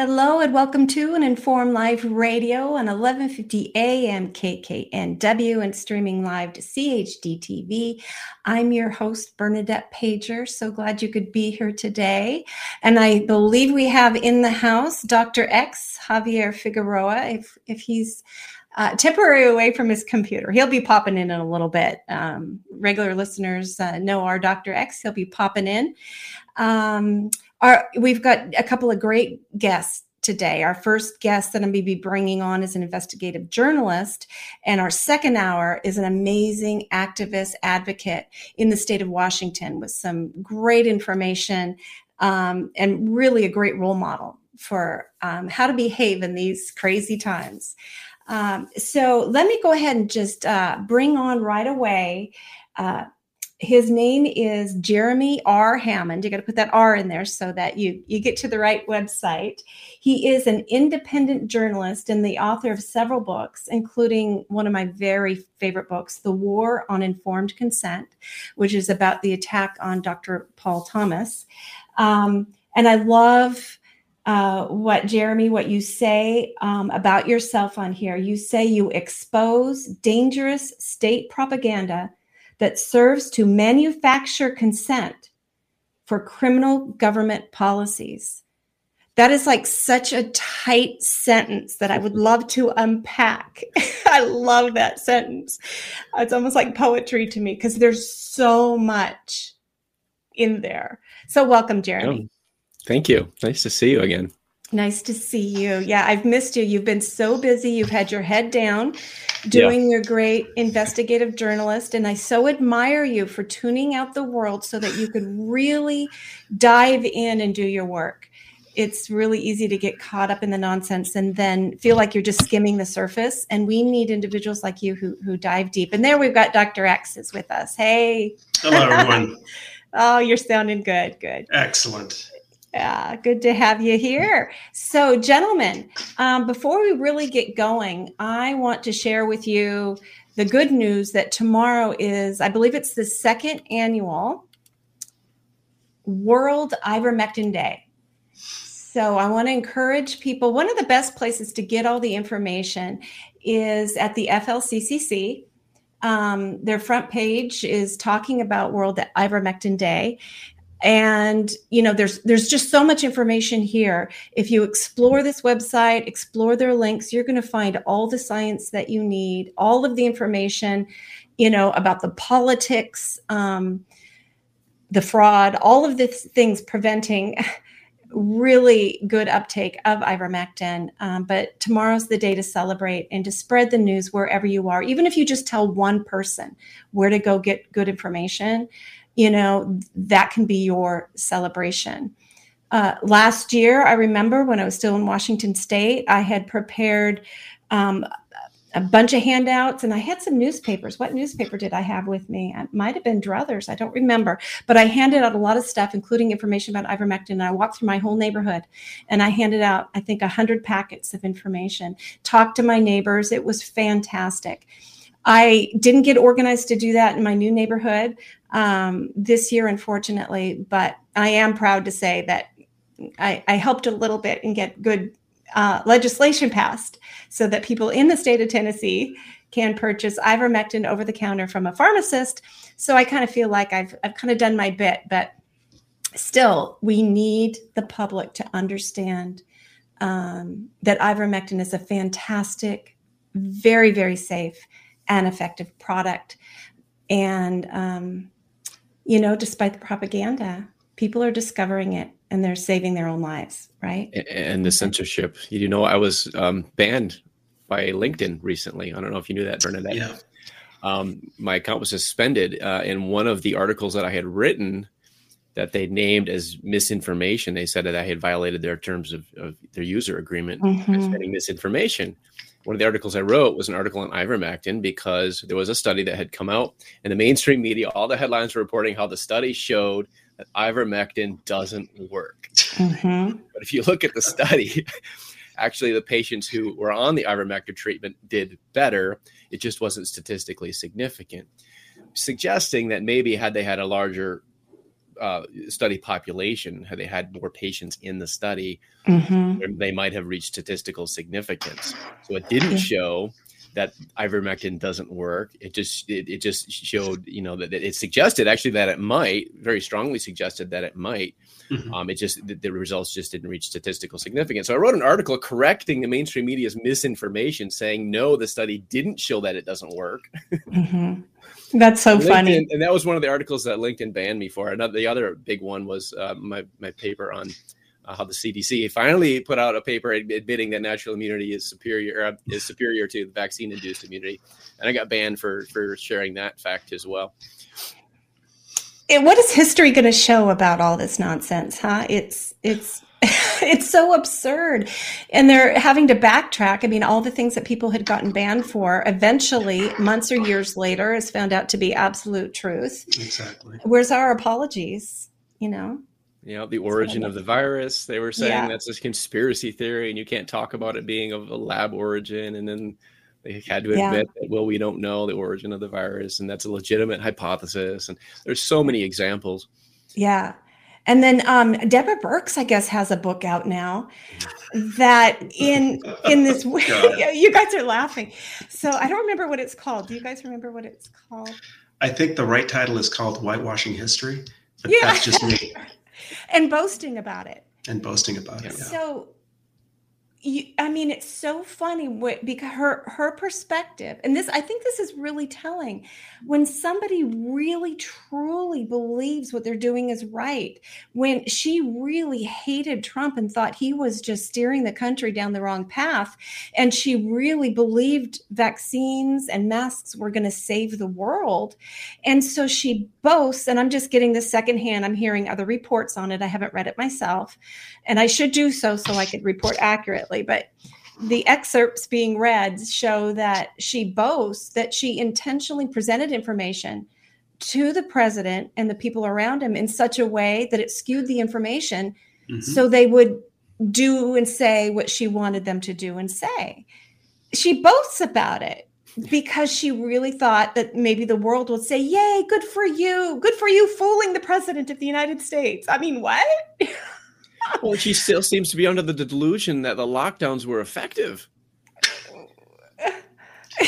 Hello and welcome to an Informed Life Radio on 1150 AM KKNW and streaming live to CHDTV. I'm your host, Bernadette Pajer. So glad you could be here today. And I believe we have in the house Dr. X, Javier Figueroa, if, if he's uh, temporary away from his computer. He'll be popping in in a little bit. Um, regular listeners uh, know our Dr. X. He'll be popping in. Um, our, we've got a couple of great guests today. Our first guest that I'm going to be bringing on is an investigative journalist, and our second hour is an amazing activist advocate in the state of Washington with some great information um, and really a great role model for um, how to behave in these crazy times. Um, so let me go ahead and just uh, bring on right away. Uh, his name is Jeremy R. Hammond. You got to put that R in there so that you you get to the right website. He is an independent journalist and the author of several books, including one of my very favorite books, The War on Informed Consent, which is about the attack on Dr. Paul Thomas. Um, and I love uh, what Jeremy, what you say um, about yourself on here. You say you expose dangerous state propaganda that serves to manufacture consent for criminal government policies. That is like such a tight sentence that I would love to unpack. I love that sentence. It's almost like poetry to me because there's so much in there. So, welcome, Jeremy. Oh, thank you. Nice to see you again. Nice to see you. Yeah, I've missed you. You've been so busy. You've had your head down doing yeah. your great investigative journalist. And I so admire you for tuning out the world so that you could really dive in and do your work. It's really easy to get caught up in the nonsense and then feel like you're just skimming the surface. And we need individuals like you who, who dive deep. And there we've got Dr. X is with us. Hey. Hello, everyone. oh, you're sounding good. Good. Excellent. Yeah, good to have you here. So, gentlemen, um, before we really get going, I want to share with you the good news that tomorrow is, I believe it's the second annual World Ivermectin Day. So, I want to encourage people. One of the best places to get all the information is at the FLCCC. Um, their front page is talking about World Ivermectin Day and you know there's there's just so much information here. If you explore this website explore their links you're going to find all the science that you need all of the information you know about the politics um, the fraud all of the things preventing really good uptake of ivermectin um, but tomorrow's the day to celebrate and to spread the news wherever you are even if you just tell one person where to go get good information you know, that can be your celebration. Uh, last year, I remember when I was still in Washington State, I had prepared um, a bunch of handouts and I had some newspapers. What newspaper did I have with me? It might have been Druthers. I don't remember. But I handed out a lot of stuff, including information about ivermectin. And I walked through my whole neighborhood and I handed out, I think, 100 packets of information, talked to my neighbors. It was fantastic. I didn't get organized to do that in my new neighborhood um, this year, unfortunately, but I am proud to say that I, I helped a little bit and get good uh, legislation passed so that people in the state of Tennessee can purchase ivermectin over the counter from a pharmacist. So I kind of feel like I've, I've kind of done my bit, but still, we need the public to understand um, that ivermectin is a fantastic, very, very safe and effective product. And, um, you know, despite the propaganda, people are discovering it and they're saving their own lives, right? And the censorship. You know, I was um, banned by LinkedIn recently. I don't know if you knew that, Bernadette. Yeah. Um, my account was suspended. Uh, in one of the articles that I had written, that they named as misinformation. They said that I had violated their terms of, of their user agreement mm-hmm. by spreading misinformation. one of the articles I wrote was an article on ivermectin because there was a study that had come out in the mainstream media. All the headlines were reporting how the study showed that ivermectin doesn't work. Mhm. But if you look at the study, actually the patients who were on the ivermectin treatment did better. It just wasn't statistically significant, suggesting that maybe had they had a larger uh, study population, had they had more patients in the study, Mhm. they might have reached statistical significance. So it didn't show that ivermectin doesn't work. It just it, it just showed you know that that it suggested actually that it might very strongly suggested that it might. Mhm. Um, it just the, the results just didn't reach statistical significance. So I wrote an article correcting the mainstream media's misinformation, saying no, the study didn't show that it doesn't work. Mhm. That's so funny. And that was one of the articles that LinkedIn banned me for. Another, the other big one was uh, my my paper on how the CDC finally put out a paper admitting that natural immunity is superior uh, is superior to vaccine induced immunity, and I got banned for for sharing that fact as well. it, what is history going to show about all this nonsense huh? It's it's it's so absurd. And they're having to backtrack. I mean all the things that people had gotten banned for eventually months or years later is found out to be absolute truth. Exactly. where's our apologies you know You know, the origin of the virus. They were saying Yeah. that's a conspiracy theory, and you can't talk about it being of a lab origin. And then they had to Yeah. admit that, well, we don't know the origin of the virus, and that's a legitimate hypothesis. And there's so many examples. yeah and then um, deborah birx i guess has a book out now that in in this way you guys are laughing so i don't remember what it's called do you guys remember what it's called I think the right title is called Whitewashing History, but Yeah. that's just me and boasting about it and boasting about it. Yeah. So, you, I mean, it's so funny what, because her her perspective, and this I think this is really telling. When somebody really truly believes what they're doing is right, when she really hated Trump and thought he was just steering the country down the wrong path, and she really believed vaccines and masks were going to save the world, and so she boasts. And I'm just getting this secondhand. I'm hearing other reports on it. I haven't read it myself and I should do so so I could report accurately. But the excerpts being read show that she boasts that she intentionally presented information to the president and the people around him in such a way that it skewed the information Mhm. so they would do and say what she wanted them to do and say. She boasts about it because she really thought that maybe the world would say, Yay, good for you. Good for you fooling the president of the United States. I mean, what? Well, she still seems to be under the delusion that the lockdowns were effective.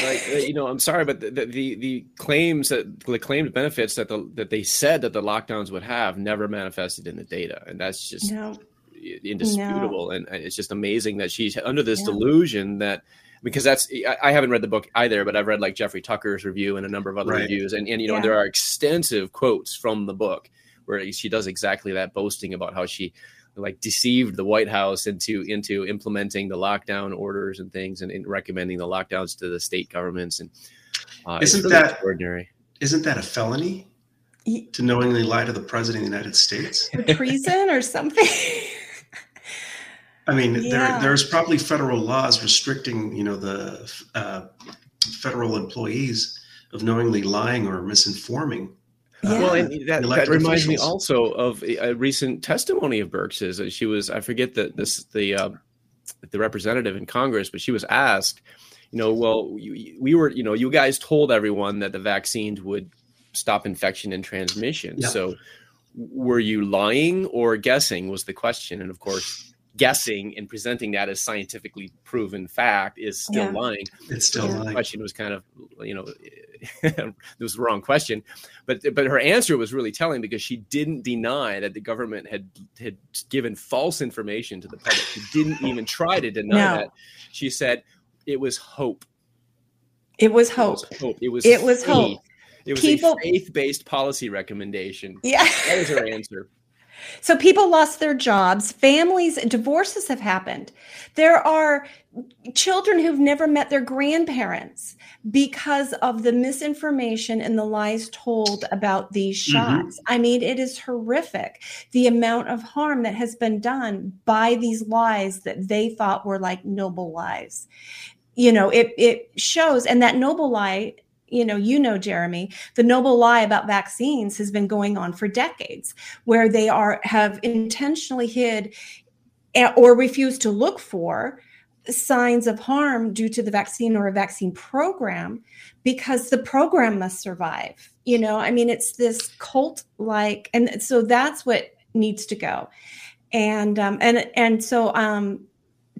like you know, I'm sorry, but the, the the the claims that the claimed benefits that the that they said that the lockdowns would have never manifested in the data, and that's just No. indisputable. And uh, it's just amazing that she's under this Yeah. delusion that because that's I, I haven't read the book either, but I've read like Jeffrey Tucker's review and a number of other Right. reviews, and and you know Yeah. there are extensive quotes from the book where she does exactly that, boasting about how she like deceived the White House into into implementing the lockdown orders and things, and, and recommending the lockdowns to the state governments. And uh, Isn't really that- ordinary? Isn't that a felony to knowingly lie to the president of the United States? or treason or something. I mean, Yeah. there, there's probably federal laws restricting, you know, the uh, federal employees of knowingly lying or misinforming. Yeah. Well, and that, that elected reminds me also of a, a recent testimony of Birx's. Uh, She was, I forget the this the uh, the representative in Congress, but she was asked, you know, well, you, we were, you know, you guys told everyone that the vaccines would stop infection and transmission. Yeah. So, were you lying or guessing? Was the question, and of course, guessing and presenting that as scientifically proven fact is still Yeah. lying It's still Yeah. the lying. question was kind of you know it was the wrong question but but her answer was really telling because she didn't deny that the government had had given false information to the public she didn't even try to deny No. that she said it was hope it was it hope. was hope it was It was hope. it was People- a faith-based policy recommendation Yeah. that was her answer So people lost their jobs, families, divorces have happened. There are children who've never met their grandparents because of the misinformation and the lies told about these Mhm. shots. I mean, it is horrific the amount of harm that has been done by these lies that they thought were like noble lies. you know it it shows and that noble lie you know you know jeremy the noble lie about vaccines has been going on for decades where they are have intentionally hid eh, or refused to look for signs of harm due to the vaccine or a vaccine program because the program must survive. You know i mean it's this cult like and so that's what needs to go. And um and and so um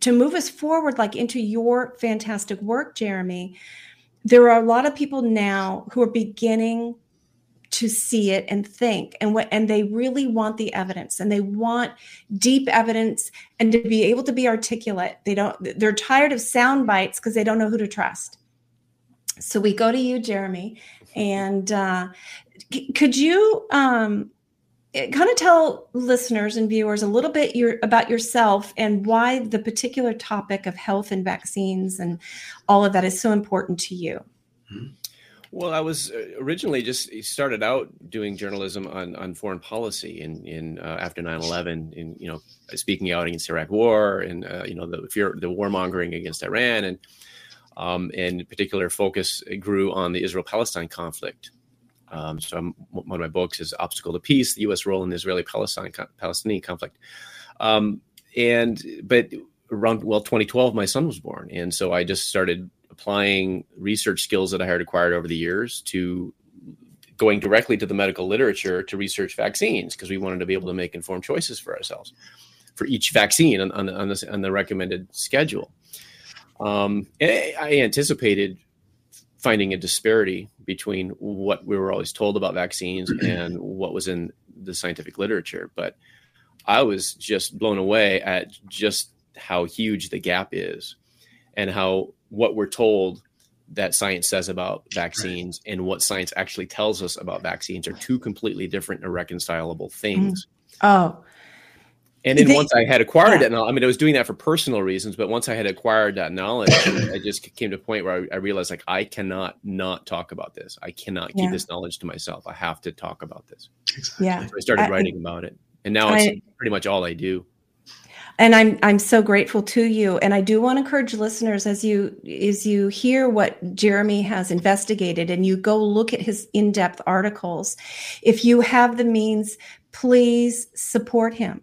to move us forward like into your fantastic work jeremy there are a lot of people now who are beginning to see it and think and what and they really want the evidence and they want deep evidence and to be able to be articulate. They don't they're tired of sound bites because they don't know who to trust. So we go to you jeremy and uh, c- could you um, kind of tell listeners and viewers a little bit your, about yourself and why the particular topic of health and vaccines and all of that is so important to you Well, I was uh, originally just started out doing journalism on, on foreign policy in, in uh, after 9-11 in, you know, speaking out against Iraq war and, uh, you know, the fear, the warmongering against Iran and, um, in particular focus grew on the Israel-Palestine conflict. Um, so I'm, one of my books is Obstacle to Peace, the U.S. role in the Israeli-Palestine Palestinian conflict. Um, and, but around, well, 2012, my son was born. And so I just started applying research skills that I had acquired over the years to going directly to the medical literature to research vaccines because we wanted to be able to make informed choices for ourselves for each vaccine on, on, the, on, on the recommended schedule. Um, I anticipated finding a disparity between what we were always told about vaccines and what was in the scientific literature. But I was just blown away at just how huge the gap is and how what we're told that science says about vaccines and what science actually tells us about vaccines are two completely different irreconcilable things. Mm. Oh. And then they, once I had acquired yeah. that knowledge, I mean, I was doing that for personal reasons, but once I had acquired that knowledge, I just came to a point where I, I, realized like, I cannot not talk about this. I cannot keep yeah. this knowledge to myself. I have to talk about this. Yeah. So I started writing about it. And now it's pretty much all I do and i'm i'm so grateful to you and i do want to encourage listeners as you as you hear what jeremy has investigated and you go look at his in-depth articles if you have the means please support him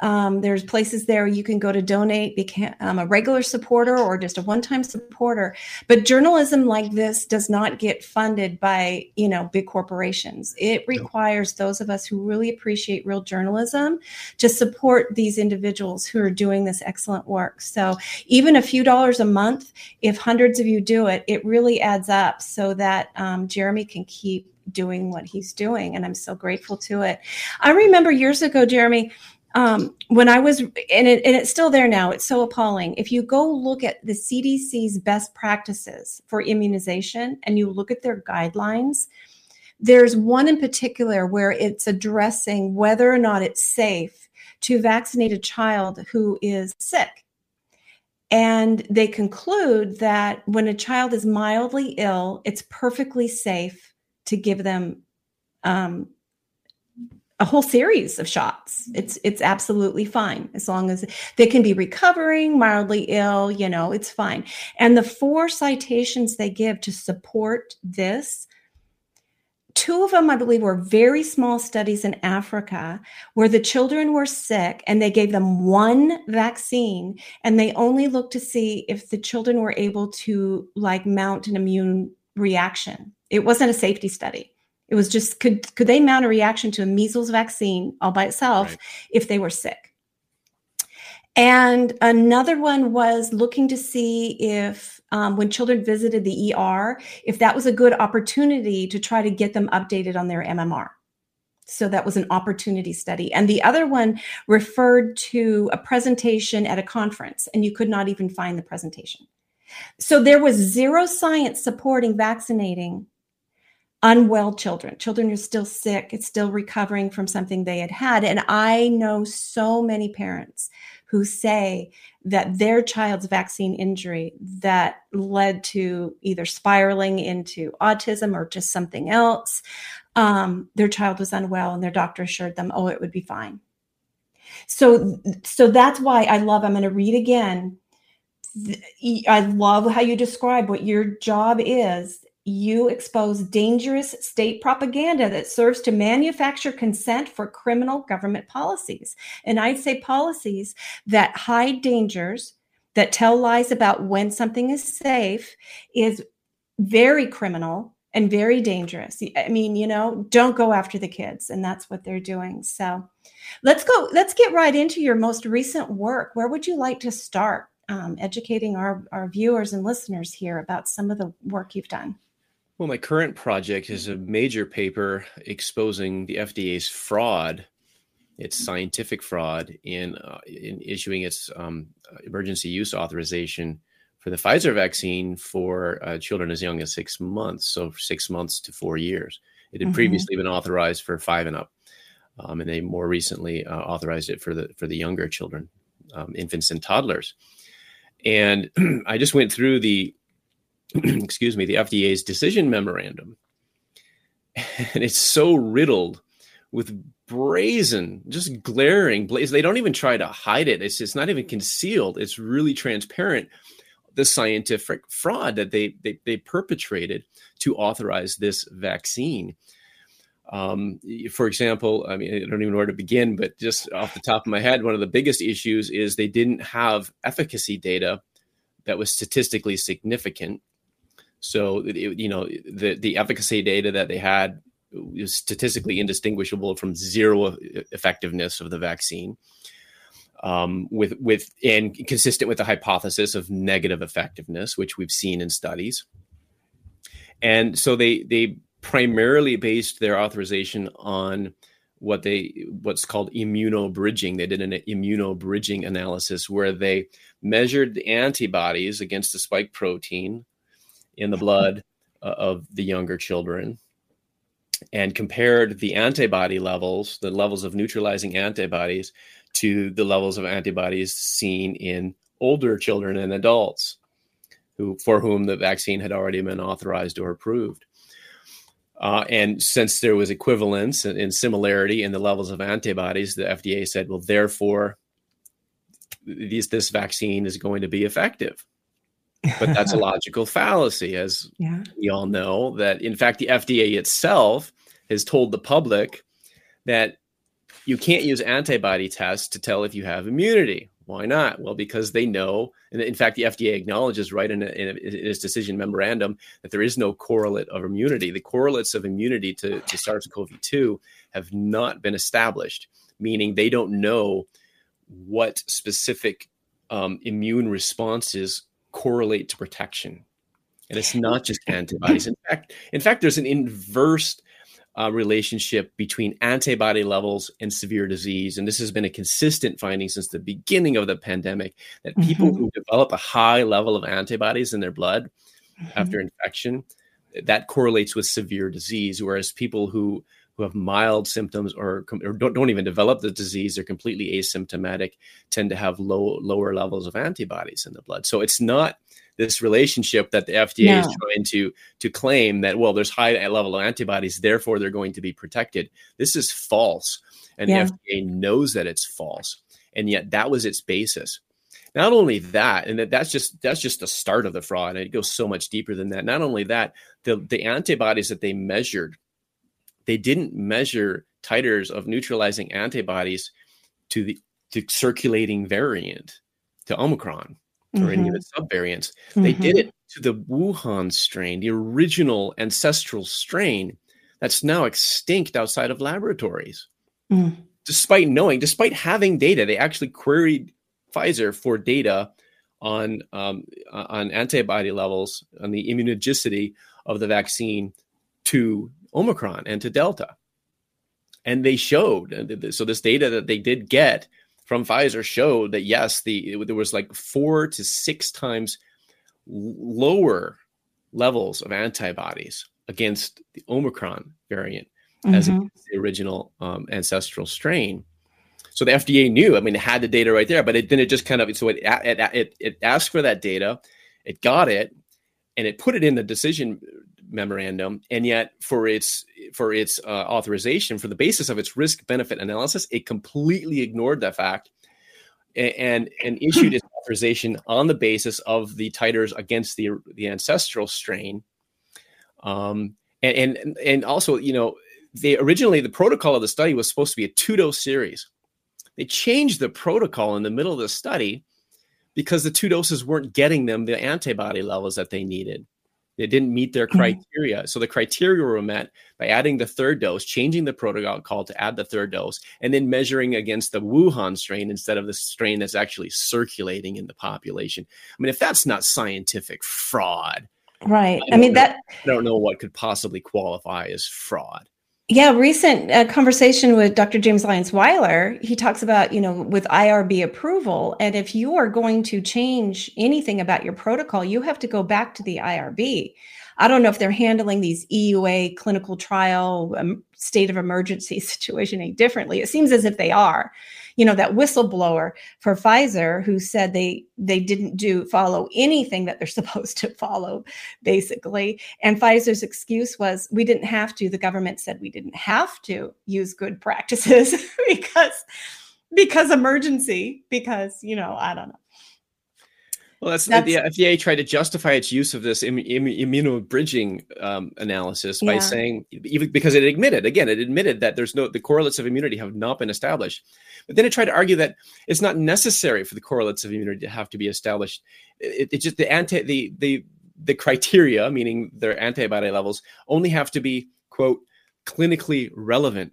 um, there's places there you can go to donate, become um, a regular supporter or just a one-time supporter. But journalism like this does not get funded by you know big corporations. It requires those of us who really appreciate real journalism to support these individuals who are doing this excellent work. So even a few dollars a month, if hundreds of you do it, it really adds up so that um, Jeremy can keep doing what he's doing and i'm so grateful to it i remember years ago jeremy um, when I was, and, it, and it's still there now, it's so appalling. If you go look at the CDC's best practices for immunization and you look at their guidelines, there's one in particular where it's addressing whether or not it's safe to vaccinate a child who is sick. And they conclude that when a child is mildly ill, it's perfectly safe to give them um, a whole series of shots. It's it's absolutely fine as long as they can be recovering, mildly ill, you know, it's fine. And the four citations they give to support this, two of them I believe were very small studies in Africa where the children were sick and they gave them one vaccine and they only looked to see if the children were able to like mount an immune reaction. It wasn't a safety study it was just could could they mount a reaction to a measles vaccine all by itself right. if they were sick? And another one was looking to see if, um, when children visited the ER, if that was a good opportunity to try to get them updated on their MMR. So that was an opportunity study. And the other one referred to a presentation at a conference, and you could not even find the presentation. So there was zero science supporting vaccinating unwell children, children who are still sick, it's still recovering from something they had had. And I know so many parents who say that their child's vaccine injury that led to either spiraling into autism or just something else, um, their child was unwell and their doctor assured them, oh, it would be fine. So, so that's why I love, I'm going to read again I love how you describe what your job is. You expose dangerous state propaganda that serves to manufacture consent for criminal government policies. And I'd say policies that hide dangers, that tell lies about when something is safe, is very criminal and very dangerous. I mean, you know, don't go after the kids. And that's what they're doing. So let's go, let's get right into your most recent work. Where would you like to start? Um, educating our, our viewers and listeners here about some of the work you've done. Well, my current project is a major paper exposing the FDA's fraud, its scientific fraud in uh, in issuing its um, emergency use authorization for the Pfizer vaccine for uh, children as young as six months, so six months to four years. It had Mhm. previously been authorized for five and up, um, and they more recently uh, authorized it for the for the younger children, um, infants and toddlers. And I just went through the excuse me the FDA's decision memorandum, and it's so riddled with brazen, just glaring blaze. They don't even try to hide it. It's it's not even concealed. It's really transparent. The scientific fraud that they they, they perpetrated to authorize this vaccine. Um, for example, I mean, I don't even know where to begin, but just off the top of my head, one of the biggest issues is they didn't have efficacy data that was statistically significant. So, it, you know, the the efficacy data that they had was statistically indistinguishable from zero effectiveness of the vaccine. Um, with with and consistent with the hypothesis of negative effectiveness, which we've seen in studies. And so they they primarily based their authorization on what they what's called immunobridging. They did an immunobridging analysis where they measured the antibodies against the spike protein in the blood uh, of the younger children and compared the antibody levels, the levels of neutralizing antibodies, to the levels of antibodies seen in older children and adults who for whom the vaccine had already been authorized or approved. Uh, and since there was equivalence and, and similarity in the levels of antibodies, the FDA said, well, therefore, these, this vaccine is going to be effective. But that's a logical fallacy, as Yeah. we all know that in fact the FDA itself has told the public that you can't use antibody tests to tell if you have immunity. Why not? Well, because they know, and in fact, the FDA acknowledges right in, a, in, a, in its decision memorandum that there is no correlate of immunity. The correlates of immunity to, to SARS-CoV-2 have not been established, meaning they don't know what specific um, immune responses correlate to protection and it's not just antibodies. In fact, in fact, there's an inverse uh, relationship between antibody levels and severe disease, and this has been a consistent finding since the beginning of the pandemic. That people Mhm. who develop a high level of antibodies in their blood Mhm. after infection, that correlates with severe disease, whereas people who who have mild symptoms or, or don't, don't even develop the disease, they're completely asymptomatic, tend to have low lower levels of antibodies in the blood. So it's not this relationship that the FDA is trying to to claim that well, there's high level of antibodies, therefore they're going to be protected. This is false, and Yeah. the FDA knows that it's false, and yet that was its basis. Not only that, and that, that's just that's just the start of the fraud, it goes so much deeper than that. Not only that, the the antibodies that they measured, they didn't measure titers of neutralizing antibodies to the to circulating variant to Omicron or any of its subvariants. They Mhm. did it to the Wuhan strain, the original ancestral strain that's now extinct outside of laboratories. Mm. Despite knowing, despite having data, they actually queried Pfizer for data on um, uh, on antibody levels, on the immunogenicity of the vaccine to Omicron and to Delta, and they showed. and th- th- So this data that they did get from Pfizer showed that yes, the it- there was like four to six times lower levels of antibodies against the Omicron variant as Mhm. against the original um, ancestral strain. So the FDA knew. I mean, it had the data right there, but it then it just kind of so it it it, it asked for that data, it got it, and it put it in the decision memorandum. And yet, for its for its uh, authorization, for the basis of its risk benefit analysis, it completely ignored that fact and and issued its authorization on the basis of the titers against the the ancestral strain. Um, and and and also, you know, they originally the protocol of the study was supposed to be a two dose series. They changed the protocol in the middle of the study because the two doses weren't getting them the antibody levels that they needed. They didn't meet their Mhm. criteria. So the criteria were met by adding the third dose, changing the protocol to add the third dose, and then measuring against the Wuhan strain instead of the strain that's actually circulating in the population. I mean, if that's not scientific fraud, Right. I I mean know. that I don't know what could possibly qualify as fraud. Yeah, recent uh, conversation with Dr. James Lyons Weiler. He talks about, you know, with IRB approval, and if you are going to change anything about your protocol, you have to go back to the IRB. I don't know if they're handling these EUA clinical trial um, state of emergency situation differently. It seems as if they are. You know, that whistleblower for Pfizer who said they they didn't do follow anything that they're supposed to follow, basically. And Pfizer's excuse was we didn't have to. The government said we didn't have to use good practices because because emergency, because, you know, I don't know. Well, that's, That's- the FDA tried to justify its use of this Im- Im- immunobridging um, analysis by Yeah. saying, even because it admitted, again, it admitted that there's no the correlates of immunity have not been established. But then it tried to argue that it's not necessary for the correlates of immunity to have to be established. It, it just the anti the the the criteria, meaning their antibody levels, only have to be quote clinically relevant.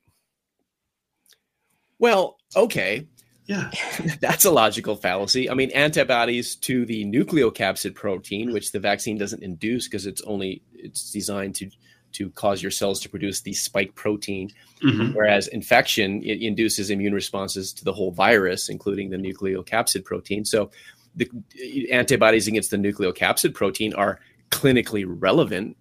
Well, okay, Yeah. that's a logical fallacy. I mean, antibodies to the nucleocapsid protein, which the vaccine doesn't induce because it's only it's designed to to cause your cells to produce the spike protein, Mhm. whereas infection it induces immune responses to the whole virus, including the nucleocapsid protein. So, the antibodies against the nucleocapsid protein are clinically relevant.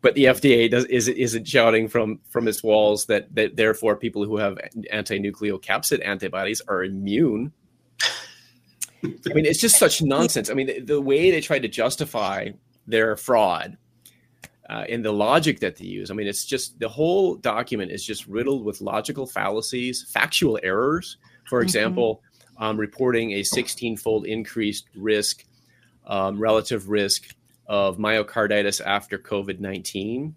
But the FDA does is isn't shouting from from its walls that that therefore people who have anti-nucleocapsid antibodies are immune. I mean, it's just such nonsense. I mean, the, the way they tried to justify their fraud uh, in the logic that they use. I mean, it's just the whole document is just riddled with logical fallacies, factual errors. For Mhm. example, um, reporting a 16-fold increased risk, um, relative risk of myocarditis after COVID 19.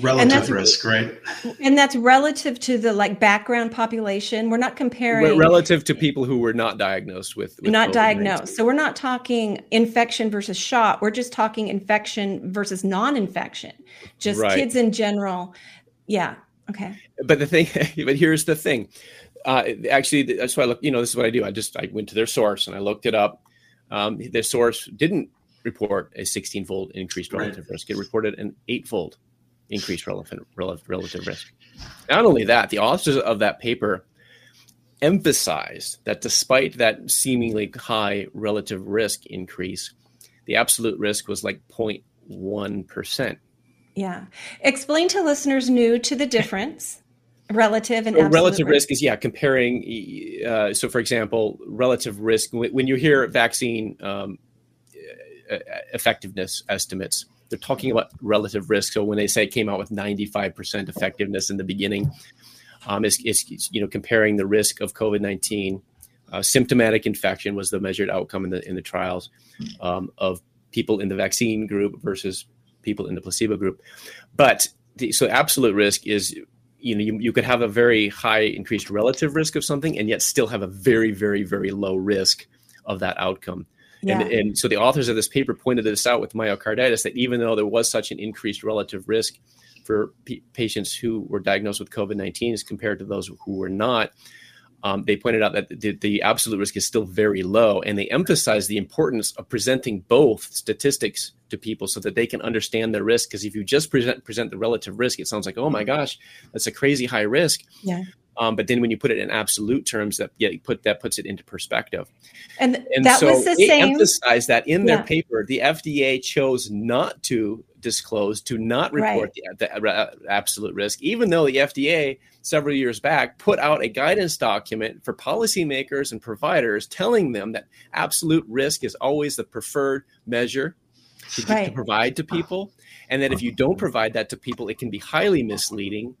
Relative risk, right? And that's relative to the like background population. We're not comparing Relative to people who were not diagnosed with, with not COVID-19. diagnosed. So we're not talking infection versus shot. We're just talking infection versus non-infection. Just Right. kids in general. Yeah. Okay. But the thing, but here's the thing. Uh, actually, that's why I look. You know, this is what I do. I just I went to their source and I looked it up. Um, their source didn't report a 16-fold increased Right. relative risk. It reported an eight-fold increased relative relative, relative risk. Not only that, the authors of that paper emphasized that despite that seemingly high relative risk increase, the absolute risk was like 0.1 percent. Yeah. Explain to listeners new to the difference, relative and So absolute relative risk is yeah comparing uh, so for example relative risk when, when you hear vaccine um, effectiveness estimates. They're talking about relative risk. So when they say it came out with 95% effectiveness in the beginning um, is, is you know comparing the risk of covid-19 uh, symptomatic infection was the measured outcome in the in the trials um, of people in the vaccine group versus people in the placebo group. But the, so absolute risk is you know you, you could have a very high increased relative risk of something and yet still have a very very very low risk of that outcome Yeah. and, and so the authors of this paper pointed this out with myocarditis that even though there was such an increased relative risk for p- patients who were diagnosed with covid-19 as compared to those who were not um, they pointed out that the, the absolute risk is still very low and they emphasize the importance of presenting both statistics to people so that they can understand their risk because if you just present present the relative risk it sounds like oh my gosh that's a crazy high risk Yeah. Um, but then when you put it in absolute terms that yeah, put that puts it into perspective And, and that so was the they same. emphasized that in their Yeah. paper, the FDA chose not to disclose, to not report the, the uh, absolute risk, even though the FDA several years back put out a guidance document for policymakers and providers telling them that absolute risk is always the preferred measure to, to provide to people, and that if you don't provide that to people, it can be highly misleading.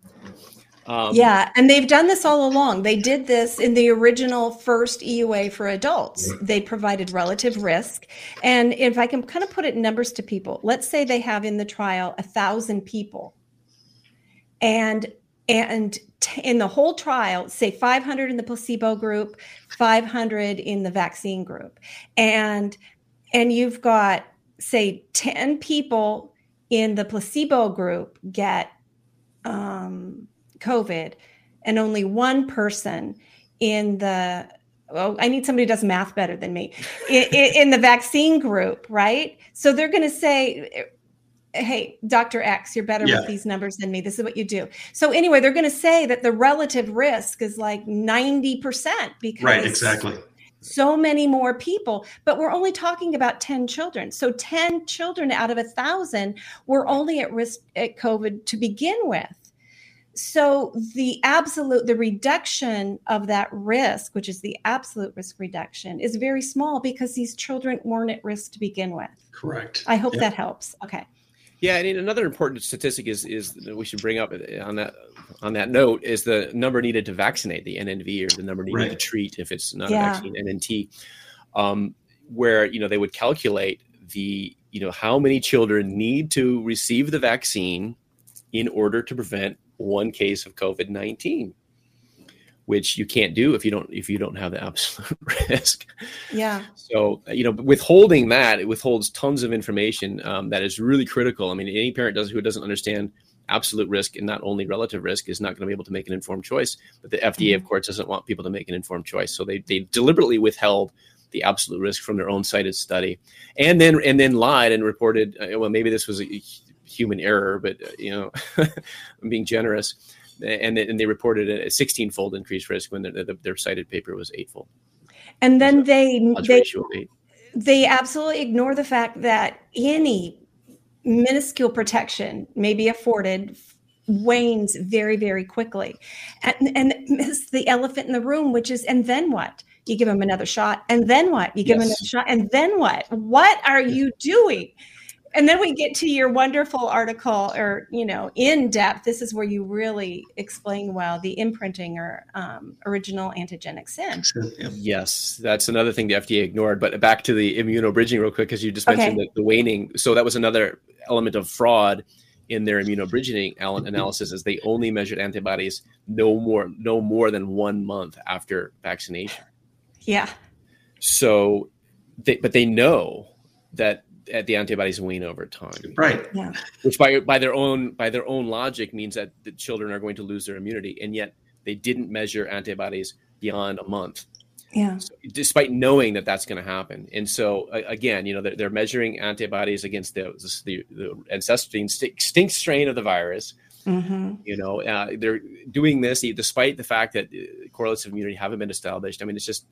Um, yeah, and they've done this all along. They did this in the original first EUA for adults. They provided relative risk. And if I can kind of put it in numbers to people, let's say they have in the trial a thousand people. And and in the whole trial, say 500 in the placebo group, 500 in the vaccine group. And and you've got say 10 people in the placebo group get um, COVID, and only one person in the well, I need somebody who does math better than me in, in the vaccine group, right? So they're going to say, "Hey, Doctor X, you're better Yeah. with these numbers than me. This is what you do." So anyway, they're going to say that the relative risk is like ninety percent because Right, exactly. so many more people but we're only talking about 10 children so 10 children out of a thousand were only at risk at covid to begin with so the absolute the reduction of that risk which is the absolute risk reduction is very small because these children weren't at risk to begin with Correct. i hope Yep. that helps okay Yeah, and another important statistic is is that we should bring up on that on that note is the number needed to vaccinate the NNV or the number needed to treat if it's not Yeah. a vaccine NNT, um, where you know they would calculate the you know how many children need to receive the vaccine in order to prevent one case of COVID nineteen, which you can't do if you don't if you don't have the absolute risk. yeah So, you know, withholding that, it withholds tons of information um, that is really critical. I mean, any parent does who doesn't understand absolute risk and not only relative risk is not going to be able to make an informed choice. But the FDA, of course, doesn't want people to make an informed choice. So they, they deliberately withheld the absolute risk from their own cited study, and then and then lied and reported. Uh, well, maybe this was a human error, but uh, you know, I'm being generous. And, and they reported a 16-fold increased risk when their, their, their cited paper was eightfold. and then they they eight. they absolutely ignore the fact that any minuscule protection may be afforded wanes very very quickly and and miss the elephant in the room which is and then what you give them another shot and then what you give them Yes. another shot and then what what are you doing and then we get to your wonderful article or you know in depth this is where you really explain well the imprinting or um, original antigenic sin Yep. Yes, that's another thing the FDA ignored. But back to the immunobridging real quick, because you just mentioned Okay. the, the waning. So that was another element of fraud in their immunobridging analysis, is they only measured antibodies no more no more than one month after vaccination. yeah So, they, but they know that uh, the antibodies wane over time, Right. yeah which by by their own by their own logic means that the children are going to lose their immunity, and yet they didn't measure antibodies beyond a month. yeah despite knowing that that's going to happen. And so again, you know, they're, they're measuring antibodies against the the, the ancestral extinct strain of the virus. hmm You know, uh, they're doing this despite the fact that uh, correlates of immunity haven't been established. I mean, it's just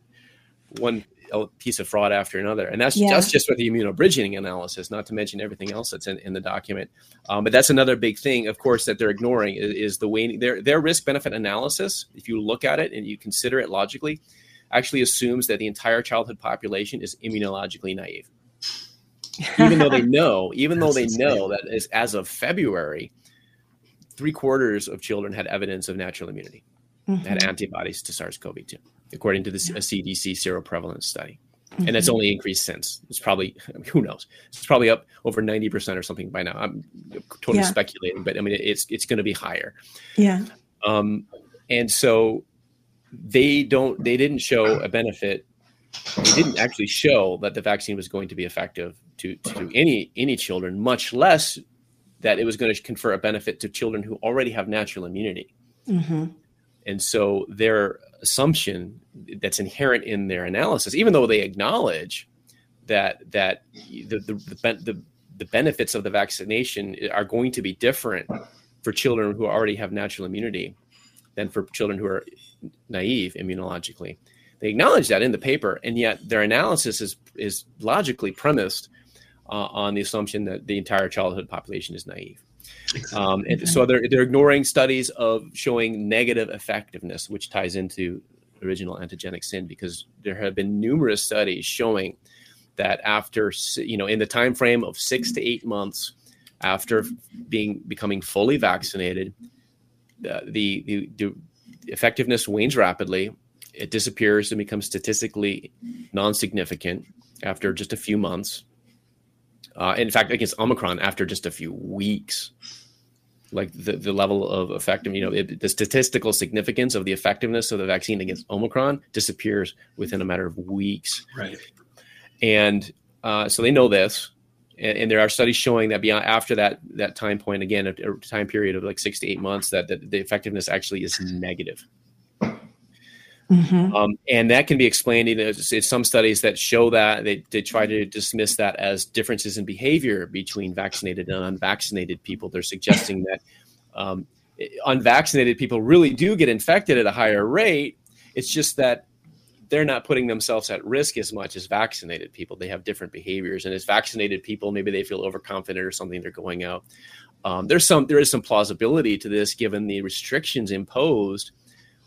one uh, piece of fraud after another, and that's Yeah. that's just with the immunobridging analysis, not to mention everything else that's in, in the document. Um, but that's another big thing, of course, that they're ignoring is, is the waning their their risk benefit analysis. If you look at it and you consider it logically, actually assumes that the entire childhood population is immunologically naive, even though they know, even though they That's know that as as of February, three quarters of children had evidence of natural immunity, had Mhm. antibodies to SARS-CoV-2, according to the CDC seroprevalence study, and Mm-hmm. it's only increased since. It's probably who knows? It's probably up over ninety percent or something by now. I'm totally Yeah. speculating, but I mean it's it's going to be higher. yeah Um, and so they don't they didn't show a benefit they didn't actually show that the vaccine was going to be effective to, to any any children much less that it was going to confer a benefit to children who already have natural immunity hmm and so their assumption that's inherent in their analysis even though they acknowledge that that the the, the, the, benefits of the vaccination are going to be different for children who already have natural immunity than for children who are naive immunologically. They acknowledge that in the paper and yet their analysis is is logically premised uh, on the assumption that the entire childhood population is naive um, and so they're, they're ignoring studies of showing negative effectiveness, which ties into original antigenic sin, because there have been numerous studies showing that after you know in the time frame of six to eight months after being becoming fully vaccinated, the, the the effectiveness wanes rapidly. It disappears and becomes statistically non-significant after just a few months. Uh, in fact, against Omicron, after just a few weeks, like the, the level of effective, you know, it, the statistical significance of the effectiveness of the vaccine against Omicron disappears within a matter of weeks. Right. And uh, so they know this, and, and, there are studies showing that beyond after that that time point, again, a, a time period of like six to eight months, that, that the effectiveness actually is negative. Mm-hmm. Um, and that can be explained. You know, it's, it's, some studies that show that they, they try to dismiss that as differences in behavior between vaccinated and unvaccinated people. They're suggesting that um, unvaccinated people really do get infected at a higher rate. It's just that they're not putting themselves at risk as much as vaccinated people. They have different behaviors, and as vaccinated people, maybe they feel overconfident or something. They're going out. Um, there's some there is some plausibility to this given the restrictions imposed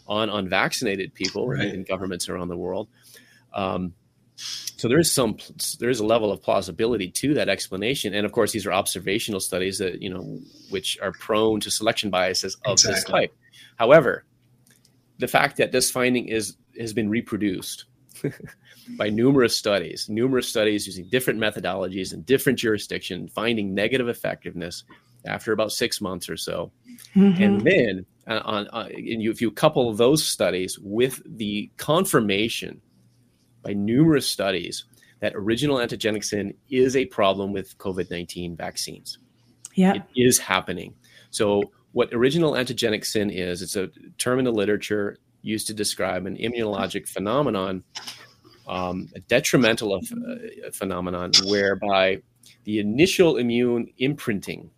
on unvaccinated people right. in governments around the world. Um, so there is some there is a level of plausibility to that explanation, and of course these are observational studies that you know which are prone to selection biases of exactly. this type. However, the fact that this finding is has been reproduced by numerous studies, numerous studies using different methodologies in different jurisdictions, finding negative effectiveness after about six months or so, mm-hmm. and then uh, on, uh, and you, if you couple those studies with the confirmation by numerous studies that original antigenic sin is a problem with COVID 19 vaccines. Yeah. It is happening. So, what original antigenic sin is, it's a term in the literature used to describe an immunologic phenomenon, um, a detrimental of, uh, phenomenon whereby the initial immune imprinting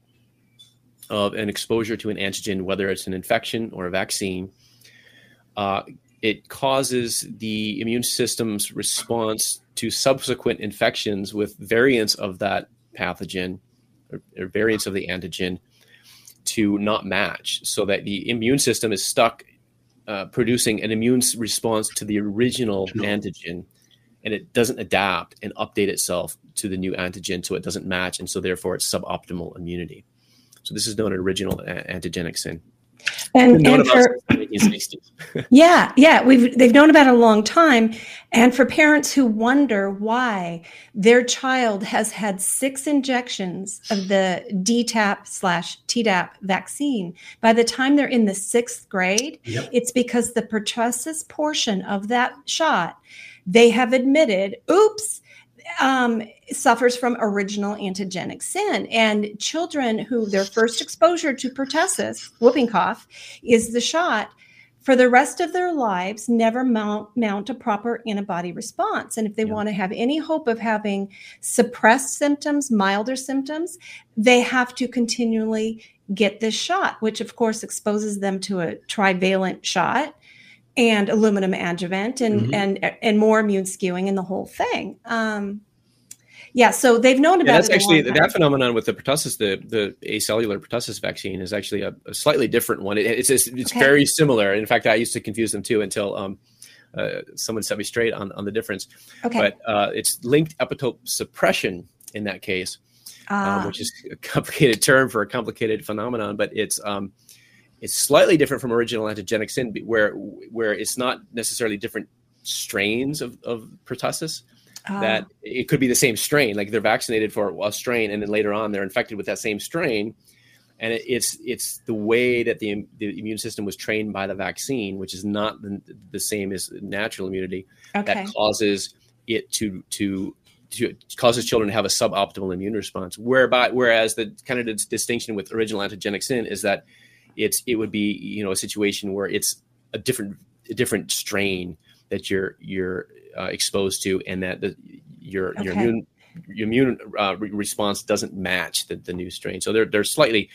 of an exposure to an antigen, whether it's an infection or a vaccine, uh, it causes the immune system's response to subsequent infections with variants of that pathogen or, or variants of the antigen to not match, so that the immune system is stuck uh, producing an immune response to the original antigen and it doesn't adapt and update itself to the new antigen so it doesn't match and so therefore it's suboptimal immunity so this is known as original uh, antigenic sin. And, and for, yeah, yeah, we've they've known about it a long time. And for parents who wonder why their child has had six injections of the DTaP slash Tdap vaccine by the time they're in the sixth grade, yep. it's because the pertussis portion of that shot they have admitted, oops, um, suffers from original antigenic sin. And children who their first exposure to pertussis, whooping cough, is the shot, for the rest of their lives, never mount, mount a proper antibody response. And if they yeah. want to have any hope of having suppressed symptoms, milder symptoms, they have to continually get this shot, which of course exposes them to a trivalent shot and aluminum adjuvant and mm-hmm. and and more immune skewing and the whole thing. Um, yeah, so they've known about. Yeah, that's actually that phenomenon with the pertussis, the the acellular pertussis vaccine is actually a, a slightly different one. It, it's it's, it's okay. very similar. In fact, I used to confuse them too until um, uh, someone set me straight on on the difference. Okay, but uh, it's linked epitope suppression in that case, uh, which is a complicated term for a complicated phenomenon, but it's um, it's slightly different from original antigenic sin, where where it's not necessarily different strains of, of pertussis. Uh, that it could be the same strain, like they're vaccinated for a strain, and then later on they're infected with that same strain, and it, it's it's the way that the, the immune system was trained by the vaccine, which is not the, the same as natural immunity, okay. that causes it to to to, causes children to have a suboptimal immune response. Whereby, whereas the kind of the distinction with original antigenic sin is that it's it would be you know a situation where it's a different a different strain that you're you're uh, exposed to, and that the, your okay. your immune your immune uh, re- response doesn't match the, the new strain. So they're they're slightly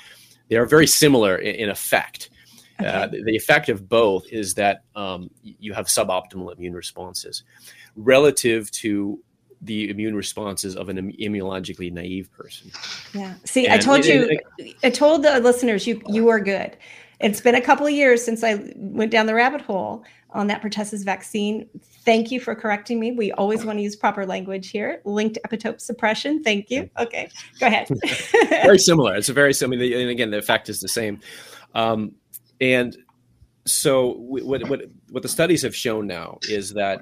they are very similar in, in effect. Uh, okay. Uh, the, the, effect of both is that um, you have suboptimal immune responses relative to the immune responses of an immunologically naive person. Yeah. See, and I told you, I told the listeners you you are good. It's been a couple of years since I went down the rabbit hole on that pertussis vaccine. Thank you for correcting me. We always want to use proper language here. Linked epitope suppression. Thank you. Okay, go ahead. very similar. It's a very similar. And again, the effect is the same. Um, and so what what what the studies have shown now is that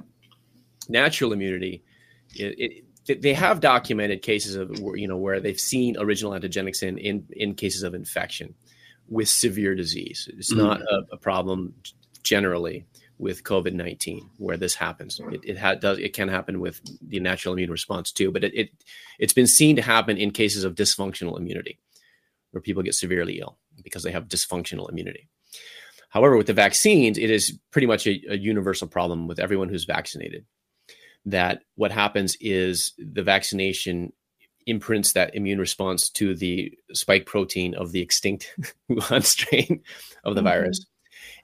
natural immunity it, it they have documented cases of you know where they've seen original antigenic sin in, in cases of infection with severe disease. It's Mhm. not a, a problem generally with COVID nineteen where this happens. It, it ha- does it can happen with the natural immune response too, but it, it it's been seen to happen in cases of dysfunctional immunity where people get severely ill because they have dysfunctional immunity. However, with the vaccines, it is pretty much a, a universal problem with everyone who's vaccinated. That what happens is the vaccination imprints that immune response to the spike protein of the extinct Wuhan strain of the Mhm. virus.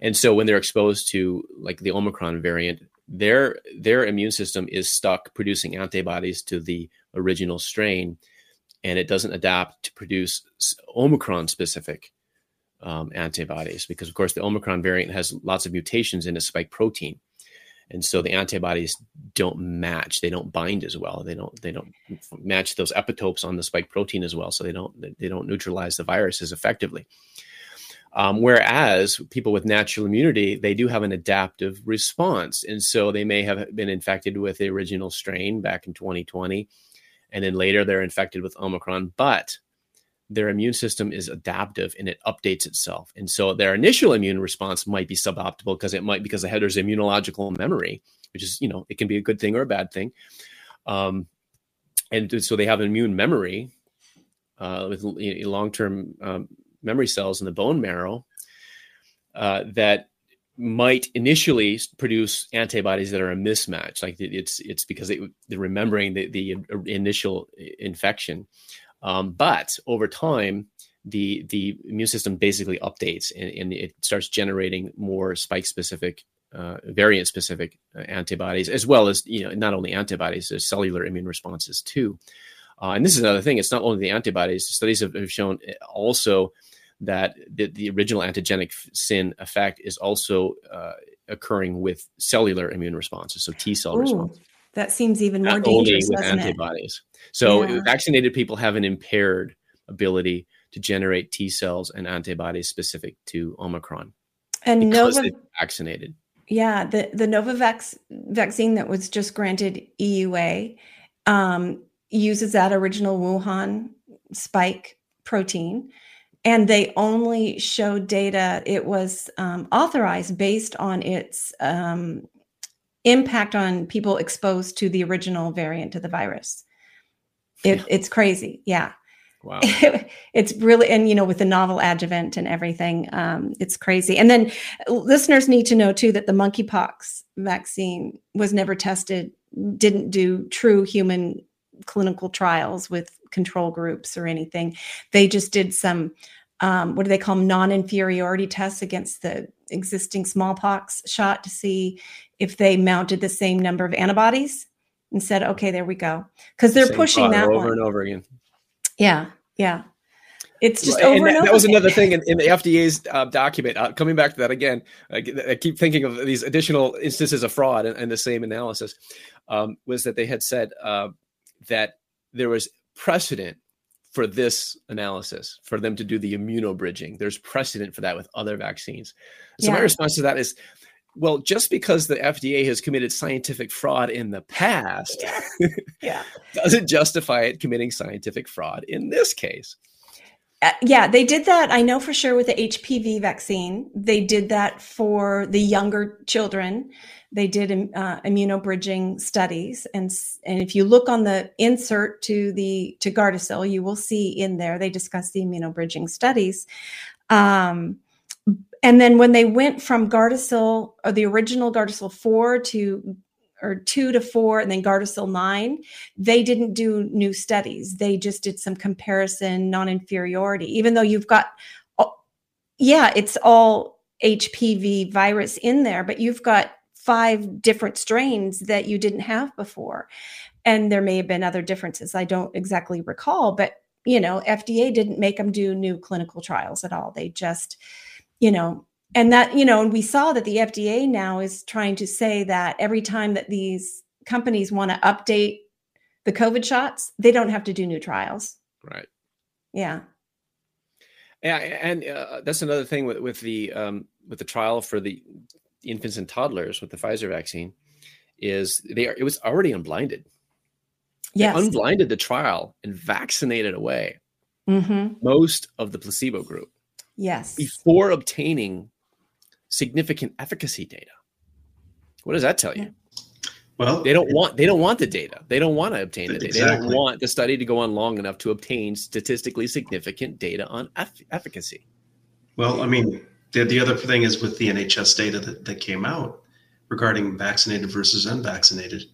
And so when they're exposed to like the Omicron variant, their their immune system is stuck producing antibodies to the original strain and it doesn't adapt to produce Omicron specific um, antibodies because, of course, the Omicron variant has lots of mutations in its spike protein, and so the antibodies don't match. They don't bind as well. They don't. They don't match those epitopes on the spike protein as well. So they don't. they- don't neutralize the virus as effectively. Um, whereas people with natural immunity, they do have an adaptive response, and so they may have been infected with the original strain back in 2020, and then later they're infected with Omicron, but their immune system is adaptive and it updates itself. And so their initial immune response might be suboptimal because it might because the there's immunological memory, which is you know it can be a good thing or a bad thing. Um, and so they have immune memory uh, with long term um, memory cells in the bone marrow uh, that might initially produce antibodies that are a mismatch. Like it's it's because they, they're remembering the, the initial infection, um, but over time the the immune system basically updates and, and it starts generating more spike specific. Uh, variant specific uh, antibodies, as well as you know, not only antibodies, there's cellular immune responses too. Uh, and this is another thing; it's not only the antibodies. Studies have, have shown also that the, the original antigenic sin effect is also uh, occurring with cellular immune responses, so T cell Ooh, response, that seems even more not only dangerous, with doesn't it? So Yeah. vaccinated people have an impaired ability to generate T cells and antibodies specific to Omicron And because Nova, they're vaccinated. yeah, the the Novavax vaccine that was just granted EUA um, uses that original Wuhan spike protein, and they only showed data. It was um, authorized based on its um, impact on people exposed to the original variant of the virus. It, It's crazy, yeah. Wow. it's really and you know with the novel adjuvant and everything um, it's crazy. And then listeners need to know too that the monkeypox vaccine was never tested didn't do true human clinical trials with control groups or anything. They just did some um, what do they call them non-inferiority tests against the existing smallpox shot to see if they mounted the same number of antibodies and said okay there we go because they're Same pushing that over one and over again. yeah, yeah. It's just over and and that, over. that was another thing in, in the FDA's uh, document. Uh, coming back to that again, I keep thinking of these additional instances of fraud and, in the same analysis. Um, was that they had said uh, that there was precedent for this analysis for them to do the immunobridging. There's precedent for that with other vaccines. So my response to that is, well, just because the FDA has committed scientific fraud in the past Yeah. doesn't justify it committing scientific fraud in this case. Uh, yeah, they did that. I know for sure with the HPV vaccine. They did that for the younger children. They did um, uh, immunobridging studies, and and if you look on the insert to the to Gardasil, you will see in there they discuss the immunobridging studies. Um, and then when they went from Gardasil or the original Gardasil four to or two to four, and then Gardasil nine, they didn't do new studies. They just did some comparison, non inferiority, even though you've got, yeah, it's all HPV virus in there, but you've got five different strains that you didn't have before. And there may have been other differences. I don't exactly recall, but you know, FDA didn't make them do new clinical trials at all. They just, you know, and that, you know, and we saw that the FDA now is trying to say that every time that these companies want to update the COVID shots, they don't have to do new trials. Right. Yeah. Yeah, and uh, that's another thing with with the um, with the trial for the infants and toddlers with the Pfizer vaccine is they are, it was already unblinded. Yes. They unblinded the trial and vaccinated away hmm most of the placebo group Yes. before obtaining significant efficacy data. What does that tell you? Well, They don't want they don't want the data. They don't want to obtain the data. They don't want the study to go on long enough to obtain statistically significant data on eff- efficacy. Well, I mean, the, the other thing is with the NHS data that, that came out regarding vaccinated versus unvaccinated,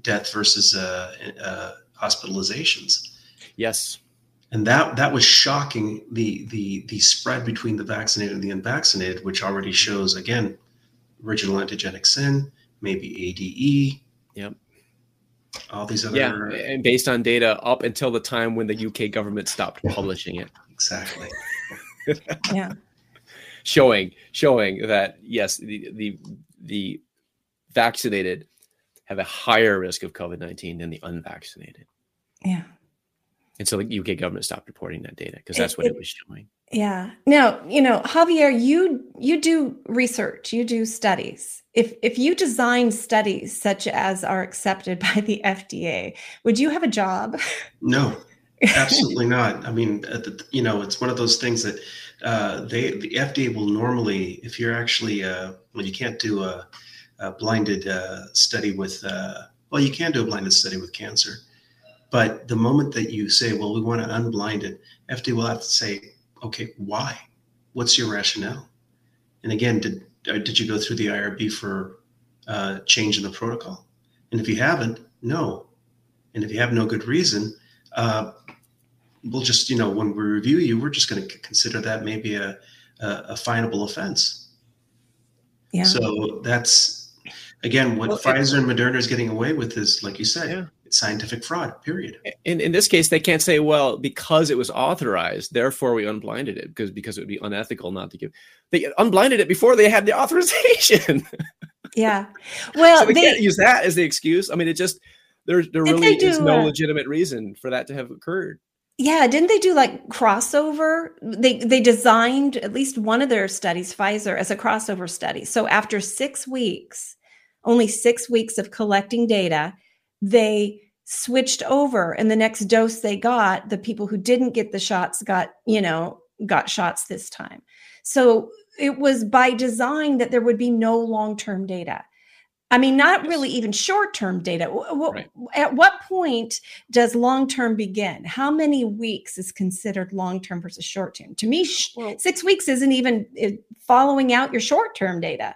death versus uh, uh, hospitalizations, Yes. And that that was shocking. The the the spread between the vaccinated and the unvaccinated, which already shows again, original antigenic sin, maybe ADE. Yep. All these other Yeah, and based on data up until the time when the UK government stopped publishing it, exactly. Yeah. showing showing that yes, the the the vaccinated have a higher risk of COVID nineteen than the unvaccinated, Yeah. And so the UK government stopped reporting that data because that's what it it- was showing. Yeah. Now, you know, Javier, you you do research, you do studies. If if you design studies such as are accepted by the FDA, would you have a job? No, absolutely not. I mean, uh, the- you know, it's one of those things that uh, they the FDA will normally, if you're actually, uh, well, you can't do a, a blinded uh, study with, uh, well, you can do a blinded study with cancer, but the moment that you say, well, we want to unblind it, FDA will have to say, okay, why? What's your rationale? And again, did uh, did you go through the IRB for uh, change in the protocol? And if you haven't, no. And if you have no good reason, uh, we'll just, you know, when we review you, we're just going to consider that maybe a, a, a finable offense. Yeah. So that's, again, what Well, Pfizer and Moderna is getting away with is, like you said, Yeah. It's scientific fraud, period. In in this case, they can't say, well, because it was authorized, therefore we unblinded it because because it would be unethical not to give. They unblinded it before they had the authorization, yeah. Well, so they, they, can't use that as the excuse. I mean, it just there there really they is no uh, legitimate reason for that to have occurred. yeah, didn't they do like crossover? They they designed at least one of their studies, Pfizer, as a crossover study. So after six weeks, only six weeks of collecting data, they switched over and the next dose they got, the people who didn't get the shots got, you know, got shots this time. So it was by design that there would be no long-term data. I mean, not really even short-term data. Right. At what point does long-term begin? How many weeks is considered long-term versus short-term? To me, Well- six weeks isn't even uh, following out your short-term data.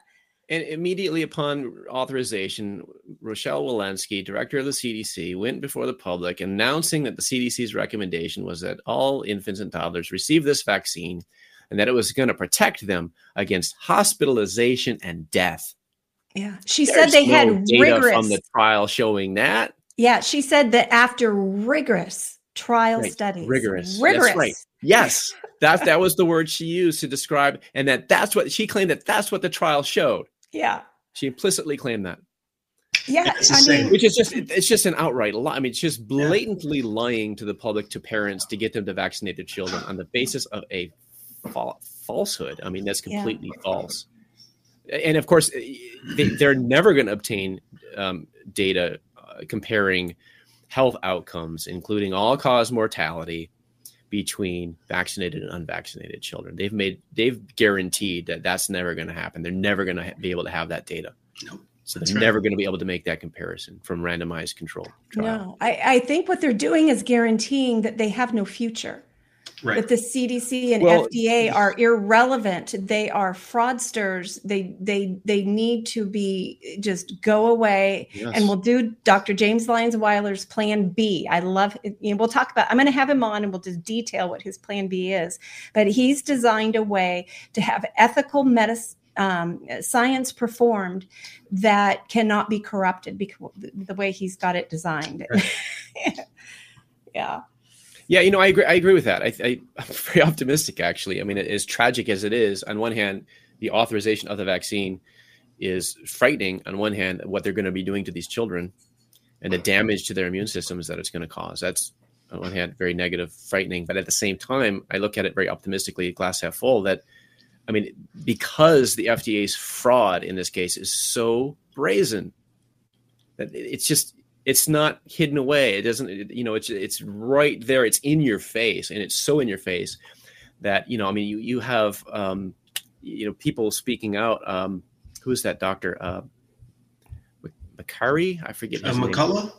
And immediately upon authorization, Rochelle Walensky, director of the CDC, went before the public announcing that the CDC's recommendation was that all infants and toddlers receive this vaccine and that it was going to protect them against hospitalization and death. Yeah, she There's said they no had data rigorous. from the trial showing that. yeah, she said that after rigorous trial Right, studies, rigorous. rigorous. That's right. Yes, that that was the word she used to describe, and that that's what she claimed that that's what the trial showed. Yeah, She implicitly claimed that. yeah. It's I mean, which is just it's just an outright lie. I mean, it's just blatantly lying to the public, to parents, to get them to vaccinate their children on the basis of a fa- falsehood. I mean, that's Yeah. completely false. And of course, they, they're never going to obtain um, data uh, comparing health outcomes, including all-cause mortality, between vaccinated and unvaccinated children. They've made they've guaranteed that that's never going to happen. They're never going to be able to have that data. Nope. So they're right. never going to be able to make that comparison from randomized control trial. no, I, I think what they're doing is guaranteeing that they have no future. Right. That the CDC and Well, FDA are irrelevant. They are fraudsters. They they they need to be just go away. Yes. and we'll do Dr. James Lyons Weiler's Plan B. I love it. You know, we'll talk about. I'm going to have him on, and we'll just detail what his Plan B is. But he's designed a way to have ethical medicine. Um, science performed that cannot be corrupted because the way he's got it designed. yeah. Yeah, you know, I agree. I agree with that. I, I'm very optimistic, actually. I mean, as tragic as it is, on one hand, the authorization of the vaccine is frightening. On one hand, what they're going to be doing to these children and the damage to their immune systems that it's going to cause. That's on one hand, very negative, frightening, but at the same time, I look at it very optimistically, glass half full. That I mean, because the FDA's fraud in this case is so brazen that it's just it's not hidden away. It doesn't, it- you know, it's it's right there. It's in your face, and it's so in your face that you know. I mean, you you have um, you know people speaking out. Um, who is that doctor? Uh, Mc- McCurry? I forget. Uh, his name. McCullough?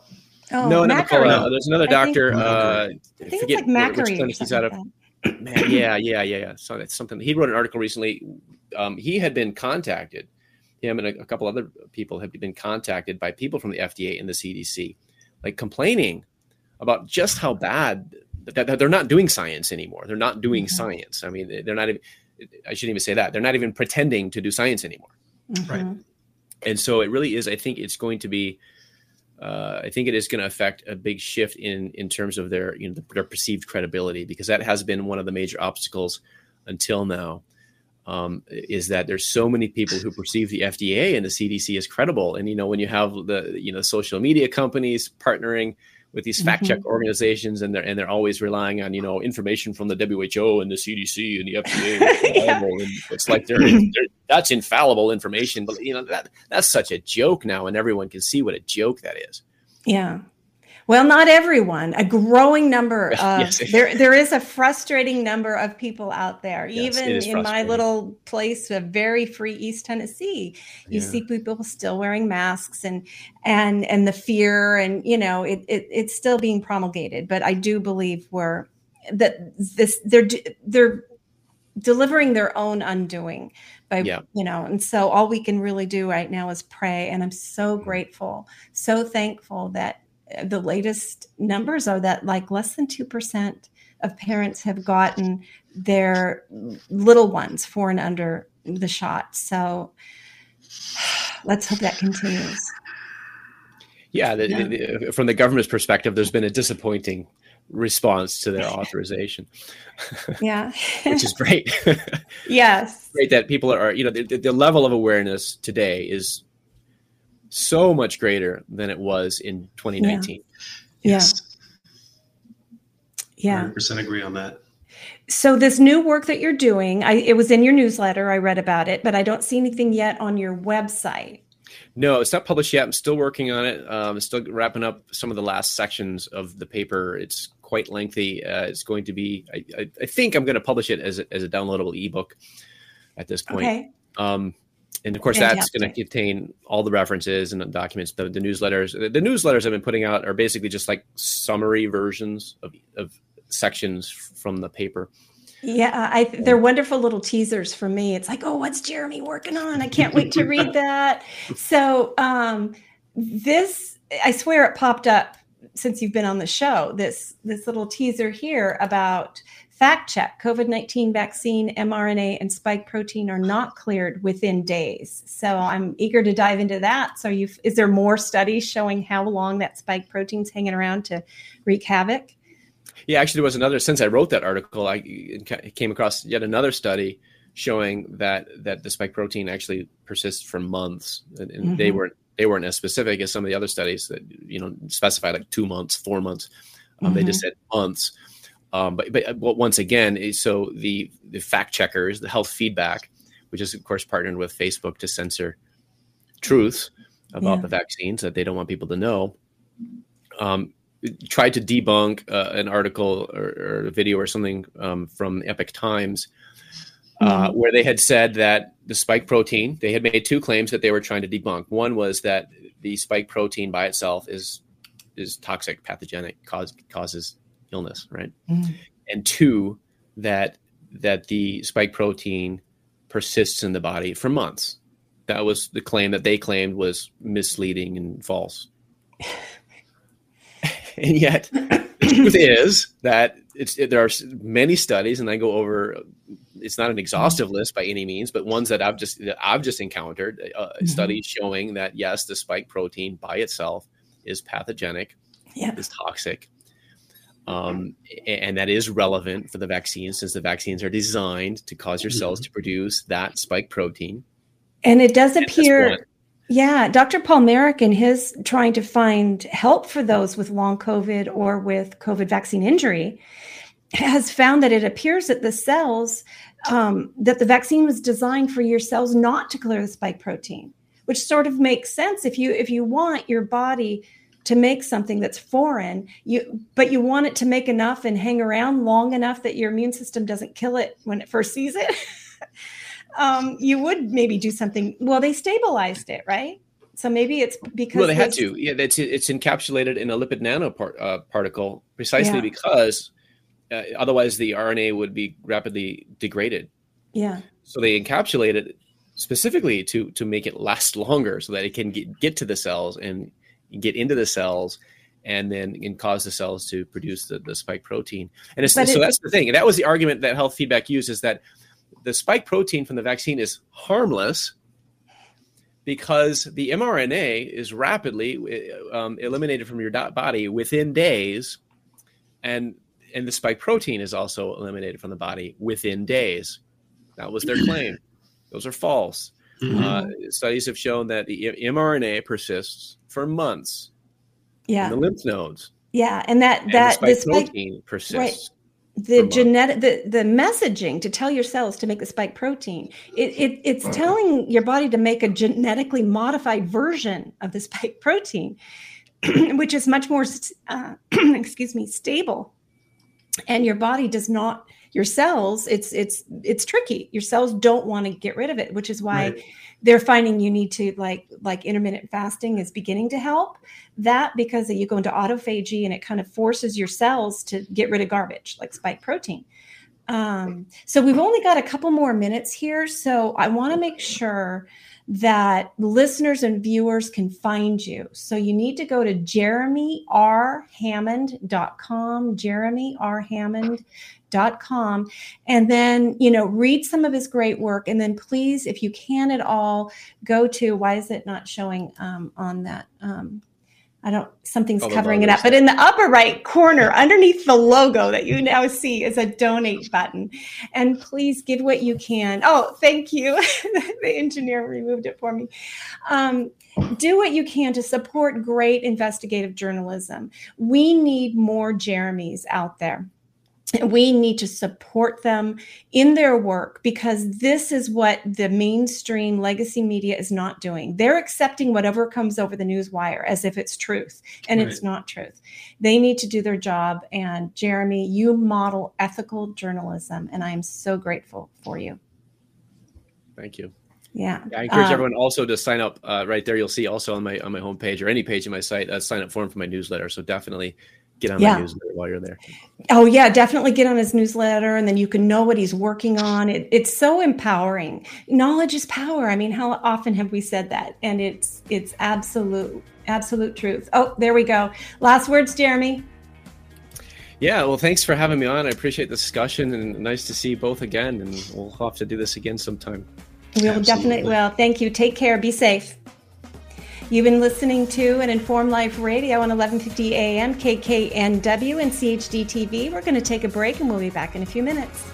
Oh, no, not Macari. McCullough. There's another I think- doctor. uh, I think forget it's like wh- which clinic he's out of. Man, yeah, yeah, yeah, yeah. So that's something. He wrote an article recently. Um, he had been contacted. Him and a, a couple other people have been contacted by people from the FDA and the CDC, like complaining about just how bad that, that they're not doing science anymore. They're not doing Mhm. science. I mean, they're not even. I shouldn't even say that. They're not even pretending to do science anymore like that. Right. And so it really is i think it's going to be uh, i think it is going to affect a big shift in in terms of their you know their perceived credibility because that has been one of the major obstacles until now um, is that there's so many people who perceive the fda and the cdc as credible and you know when you have the you know social media companies partnering with these fact check organizations and they're and they're always relying on you know information from the WHO and the CDC and the FDA. It's, and it's like they're, they're that's infallible information, but you know that that's such a joke now, and everyone can see what a joke that is. Yeah. Well, not everyone. A growing number of Yes. there. There is a frustrating number of people out there. Yes, Even in my little place of very free East Tennessee, you Yeah. see people still wearing masks and and and the fear and you know it, it it's still being promulgated. But I do believe we're that this they're they're delivering their own undoing by Yeah. you know and so all we can really do right now is pray and i'm so Mm-hmm. grateful so thankful that the latest numbers are that like less than 2% of parents have gotten their little ones four and under the shot. So let's hope that continues. Yeah, the, Yeah. the- from the government's perspective, there's been a disappointing response to their authorization, yeah. Which is great. yes. Great that people are, you know, the, the level of awareness today is so much greater than it was in 2019. Yeah. Yes. yeah 100% agree on that. So this new work that you're doing, I, it was in your newsletter. I read about it, but I don't see anything yet on your website. No, it's not published yet. I'm still working on it. Um, still wrapping up some of the last sections of the paper. It's quite lengthy. Uh, it's going to be. I, I, I think I'm going to publish it as a, as a downloadable ebook at this point. Okay. Um, and of course, that's going to contain all the references and the documents. The, the newsletters. The, the newsletters I've been putting out are basically just like summary versions of of sections from the paper. Yeah, I they're wonderful little teasers for me. It's like, oh, what's Jeremy working on? I can't wait to read that. So um, this, I swear, it popped up since you've been on the show. This this little teaser here about fact check: COVID nineteen vaccine mRNA and spike protein are not cleared within days. So I'm eager to dive into that. So you, is there more studies showing how long that spike protein's hanging around to wreak havoc? Yeah, actually, there was another. Since I wrote that article, I came across yet another study showing that that the spike protein actually persists for months, and, and they Mhm. weren't they weren't as specific as some of the other studies that you know specified like two months, four months. Um, They just said months. Um, but but uh, once again, so the the fact checkers, the health feedback, which is of course partnered with Facebook to censor truths about Yeah. the vaccines that they don't want people to know. Um, tried to debunk uh, an article or, or a video or something um, from Epoch Times uh, where they had said that the spike protein, they had made two claims that they were trying to debunk. One was that the spike protein by itself is is toxic, pathogenic, cause, causes illness, right? Mhm. And two, that that the spike protein persists in the body for months. That was the claim that they claimed was misleading and false. and yet, the truth is that it's it, there are many studies, and I go over. It's not an exhaustive list by any means, but ones that I've just that I've just encountered. Uh, Mhm. Studies showing that yes, the spike protein by itself is pathogenic, Yeah. is toxic, um, and that is relevant for the vaccine since the vaccines are designed to cause your cells to produce that spike protein. And it does appear. Yeah, Dr. Paul Marik in his trying to find help for those with long COVID or with COVID vaccine injury has found that it appears that the cells um, that the vaccine was designed for your cells not to clear the spike protein, which sort of makes sense if you if you want your body to make something that's foreign you but you want it to make enough and hang around long enough that your immune system doesn't kill it when it first sees it. Um, you would maybe do something well they stabilized it right? So maybe it's because well they had to. Yeah it's it's encapsulated in a lipid nanoparticle uh, particle precisely Yeah. because uh, otherwise the rna would be rapidly degraded. Yeah. So they encapsulate it specifically to to make it last longer so that it can get, get to the cells and get into the cells and then and cause the cells to produce the, the spike protein. And it's, so it- that's the thing. And that was the argument that health feedback used is that the spike protein from the vaccine is harmless because the mrna is rapidly um, eliminated from your body within days. And and the spike protein is also eliminated from the body within days. That was their claim. Those are false Mhm. uh, studies have shown that the mRNA persists for months yeah in the lymph nodes, yeah and that and that the spike spike protein persists. the genetic the, the messaging to tell your cells to make the spike protein it, it it's telling your body to make a genetically modified version of the spike protein which is much more uh, excuse me stable and your body does not your cells it's it's it's tricky. Your cells don't want to get rid of it which is why Right. they're finding you need to like like intermittent fasting is beginning to help. That because you go into autophagy and it kind of forces your cells to get rid of garbage like spike protein. Um, so we've only got a couple more minutes here. So i want to make sure that listeners and viewers can find you. So you need to go to jeremyrhammond.com jeremyrhammond.com and then you know read some of his great work and then please if you can at all go to why is it not showing um, on that um, i don't something's the covering it up but in the upper right corner underneath the logo that you now see is a donate button. And please give what you can. Oh thank you. The engineer removed it for me. Um, do what you can to support great investigative journalism. We need more jeremys out there we need to support them in their work because this is what the mainstream legacy media is not doing. They're accepting whatever comes over the news wire as if it's truth, and it's not truth. They need to do their job. And Jeremy, you model ethical journalism, and I am so grateful for you. Thank you. Yeah. I encourage Um, everyone also to sign up. Uh, right there, you'll see also on my on my homepage or any page in my site a sign up form for my newsletter. So definitely get on Yeah. my newsletter while you're there. Oh yeah, definitely get on his newsletter, and then you can know what he's working on. It, it's so empowering. Knowledge is power. I mean, how often have we said that? And it's it's absolute absolute truth. Oh, there we go. Last words, Jeremy. Yeah, well, thanks for having me on. I appreciate the discussion and nice to see you both again. And we'll have to do this again sometime. We will Absolutely. definitely will. Thank you. Take care. Be safe. You've been listening to an Informed Life Radio on 1150 AM, KKNW, and CHD TV. We're going to take a break and we'll be back in a few minutes.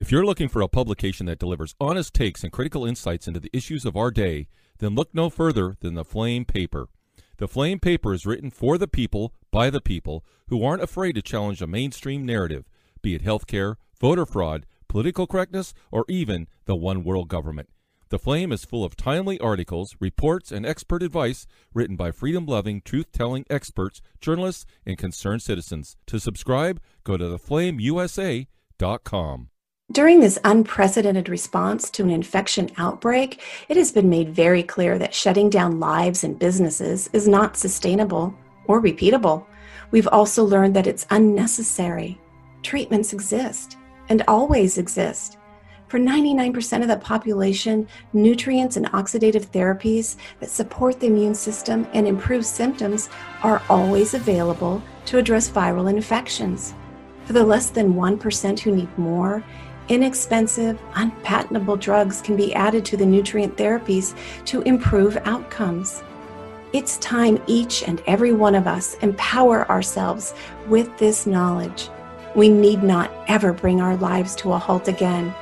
If you're looking for a publication that delivers honest takes and critical insights into the issues of our day, then look no further than the Flame Paper. The Flame Paper is written for the people, by the people, who aren't afraid to challenge a mainstream narrative, be it healthcare, voter fraud, political correctness, or even the one world government. The Flame is full of timely articles, reports, and expert advice written by freedom loving, truth telling experts, journalists, and concerned citizens. To subscribe, go to theflameusa.com. During this unprecedented response to an infection outbreak, it has been made very clear that shutting down lives and businesses is not sustainable or repeatable. We've also learned that it's unnecessary. Treatments exist and always exist. For 99% of the population, nutrients and oxidative therapies that support the immune system and improve symptoms are always available to address viral infections. For the less than 1% who need more, inexpensive, unpatentable drugs can be added to the nutrient therapies to improve outcomes. It's time each and every one of us empower ourselves with this knowledge. We need not ever bring our lives to a halt again.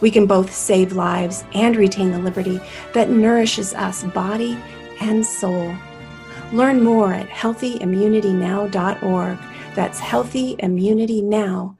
We can both save lives and retain the liberty that nourishes us body and soul. Learn more at healthyimmunitynow.org. That's healthyimmunitynow.org.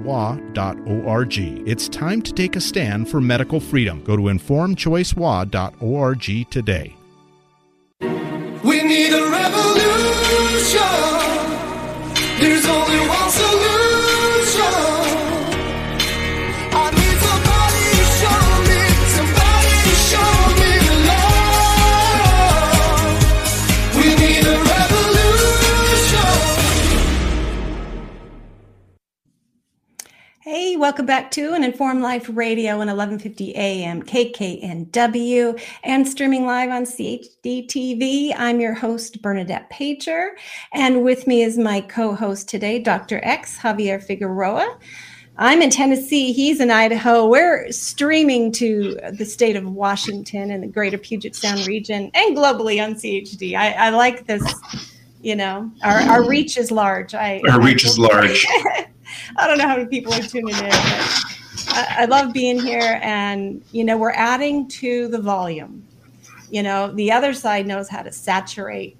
It's time to take a stand for medical freedom. Go to informedchoicewa.org today. We need a revolution. There's only one welcome back to an Informed Life Radio on 1150 AM KKNW and streaming live on CHD TV. I'm your host, Bernadette Pajer, and with me is my co-host today, Dr. X, Javier Figueroa. I'm in Tennessee. He's in Idaho. We're streaming to the state of Washington and the greater Puget Sound region and globally on CHD. I, I like this, you know, our, our reach is large. I, Our reach is large. I don't know how many people are tuning in, but I, I love being here. And, you know, we're adding to the volume. You know, the other side knows how to saturate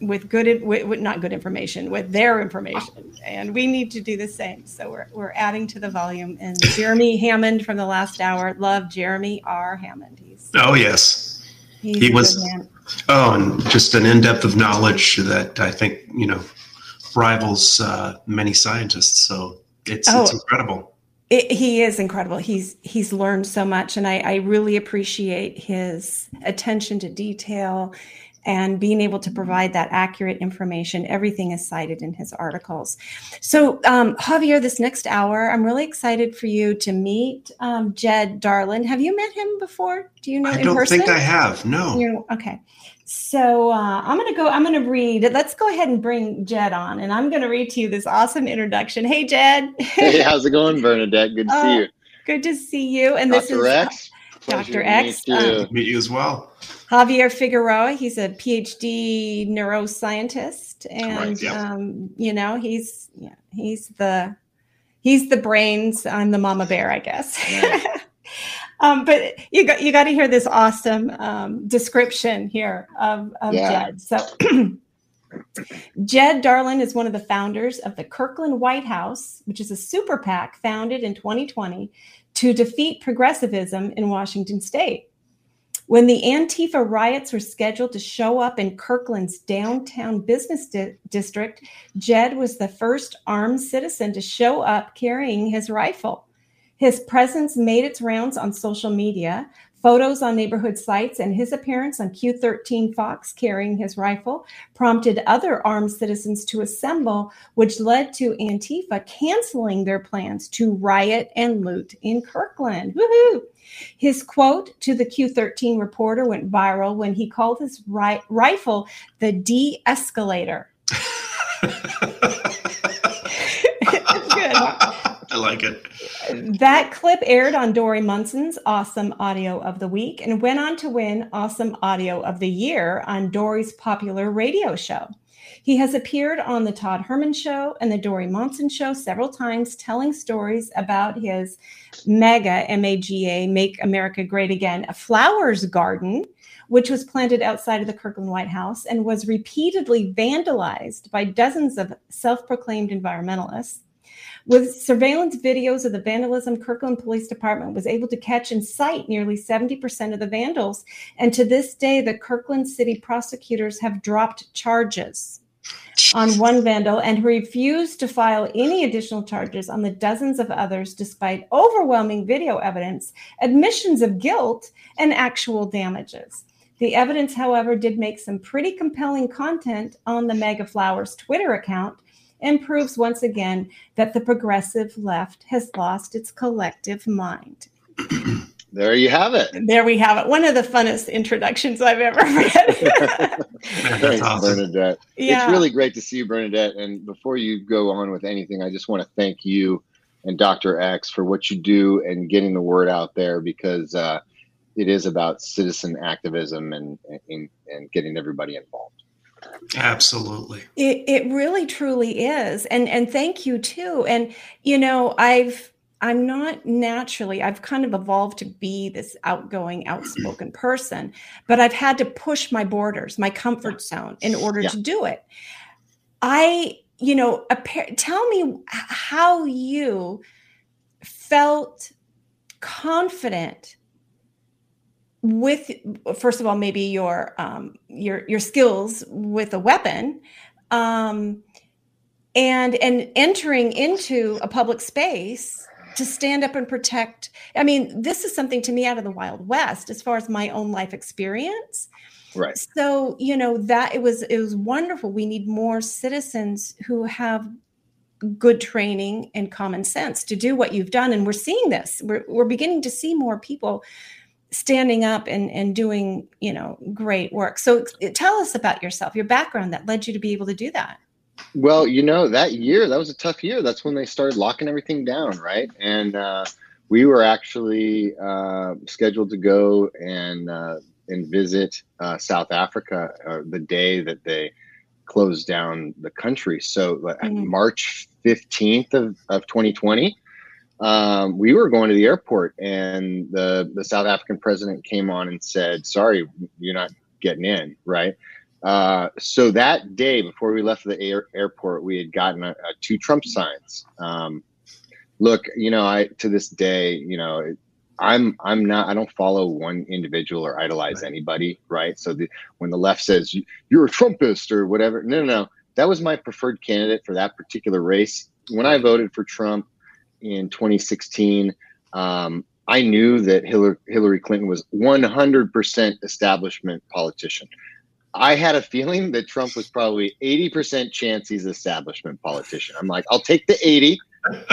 with good, with, with not good information, with their information. And we need to do the same. So we're, we're adding to the volume. And Jeremy Hammond from the last hour, love Jeremy R. Hammond. He's, Oh yes. he's He was-. Oh, and just an in-depth of knowledge that I think you know rivals uh, many scientists. So it's it's Oh. incredible. It, he is incredible. He's he's learned so much, and I, I really appreciate his attention to detail and being able to provide that accurate information. Everything is cited in his articles. So, um, Javier, this next hour, I'm really excited for you to meet um, Jed Darlin. Have you met him before? Do you know I in don't person? think I have. No. You okay. So uh, I'm going to go. I'm going to read. Let's go ahead and bring Jed on, and I'm going to read to you this awesome introduction. Hey, Jed. Hey, how's it going, Bernadette? Good to Oh, see you. Good to see you. And this Dr. is X. Dr. Pleasure to X, meet you. um, Meet you as well. Javier Figueroa. He's a PhD neuroscientist, and Right, yeah. um, you know he's yeah, he's the he's the brains. I'm the mama bear, I guess. Nice. um, but you got you got to hear this awesome um, description here of, of Yeah. Jed. So. Jed Darlin is one of the founders of the Kirkland White House, which is a super PAC founded in 2020 to defeat progressivism in Washington state. When the Antifa riots were scheduled to show up in Kirkland's downtown business di- district, Jed was the first armed citizen to show up carrying his rifle. His presence made its rounds on social media. Photos on neighborhood sites and his appearance on Q13 Fox carrying his rifle prompted other armed citizens to assemble, which led to Antifa canceling their plans to riot and loot in Kirkland. Woohoo! His quote to the Q13 reporter went viral when he called his ri- rifle the de escalator. it's good. huh? I like it. That clip aired on Dori Monson's Awesome Audio of the Week and went on to win Awesome Audio of the Year on Dori's popular radio show. He has appeared on the Todd Herman Show and the Dori Monson Show several times, telling stories about his mega M A G A Make America Great Again, a flowers garden, which was planted outside of the Kirkland White House and was repeatedly vandalized by dozens of self proclaimed environmentalists. With surveillance videos of the vandalism, Kirkland Police Department was able to catch and cite nearly 70% of the vandals. And to this day, the Kirkland City prosecutors have dropped charges on one vandal and refused to file any additional charges on the dozens of others, despite overwhelming video evidence, admissions of guilt, and actual damages. The evidence, however, did make some pretty compelling content on the Mega Flowers Twitter account and proves once again that the progressive left has lost its collective mind. There you have it. There we have it. One of the funnest introductions I've ever read. Thanks, awesome. Bernadette. yeah. It's really great to see you, Bernadette. And before you go on with anything, I just want to thank you and Dr. X for what you do and getting the word out there because uh, it is about citizen activism and, and, and getting everybody involved. Absolutely. It, it really truly is. And and thank you too. And you know, I've I'm not naturally, I've kind of evolved to be this outgoing, outspoken person, but I've had to push my borders, my comfort zone in order Yeah. to do it. I, you know, tell me how you felt confident with first of all maybe your um your your skills with a weapon um and and entering into a public space to stand up and protect. I mean this is something to me out of the wild west as far as my own life experience. Right. so you know that it was it was wonderful. We need more citizens who have good training and common sense to do what you've done and we're seeing this. We're, we're beginning to see more people standing up and and doing you know great work so tell us about yourself your background that led you to be able to do that Well, you know, that year, that was a tough year. That's when they started locking everything down, right? And uh, we were actually uh, scheduled to go and uh, and visit uh, South Africa uh, the day that they closed down the country. So Mhm. March 15th of, of 2020, um, we were going to the airport and the, the South African president came on and said, sorry, you're not getting in, right? Uh, so that day before we left the air, airport, we had gotten a, a two Trump signs. Um, look, you know, I to this day, you know, it- I'm I'm not I don't follow one individual or idolize Right. anybody, right? So the, when the left says "You- you're a Trumpist or whatever, no, no, no, that was my preferred candidate for that particular race. When I voted for Trump in 2016, um, I knew that Hillary, Hillary Clinton was 100% establishment politician. I had a feeling that Trump was probably 80% chance he's establishment politician. I'm like, I'll take the 80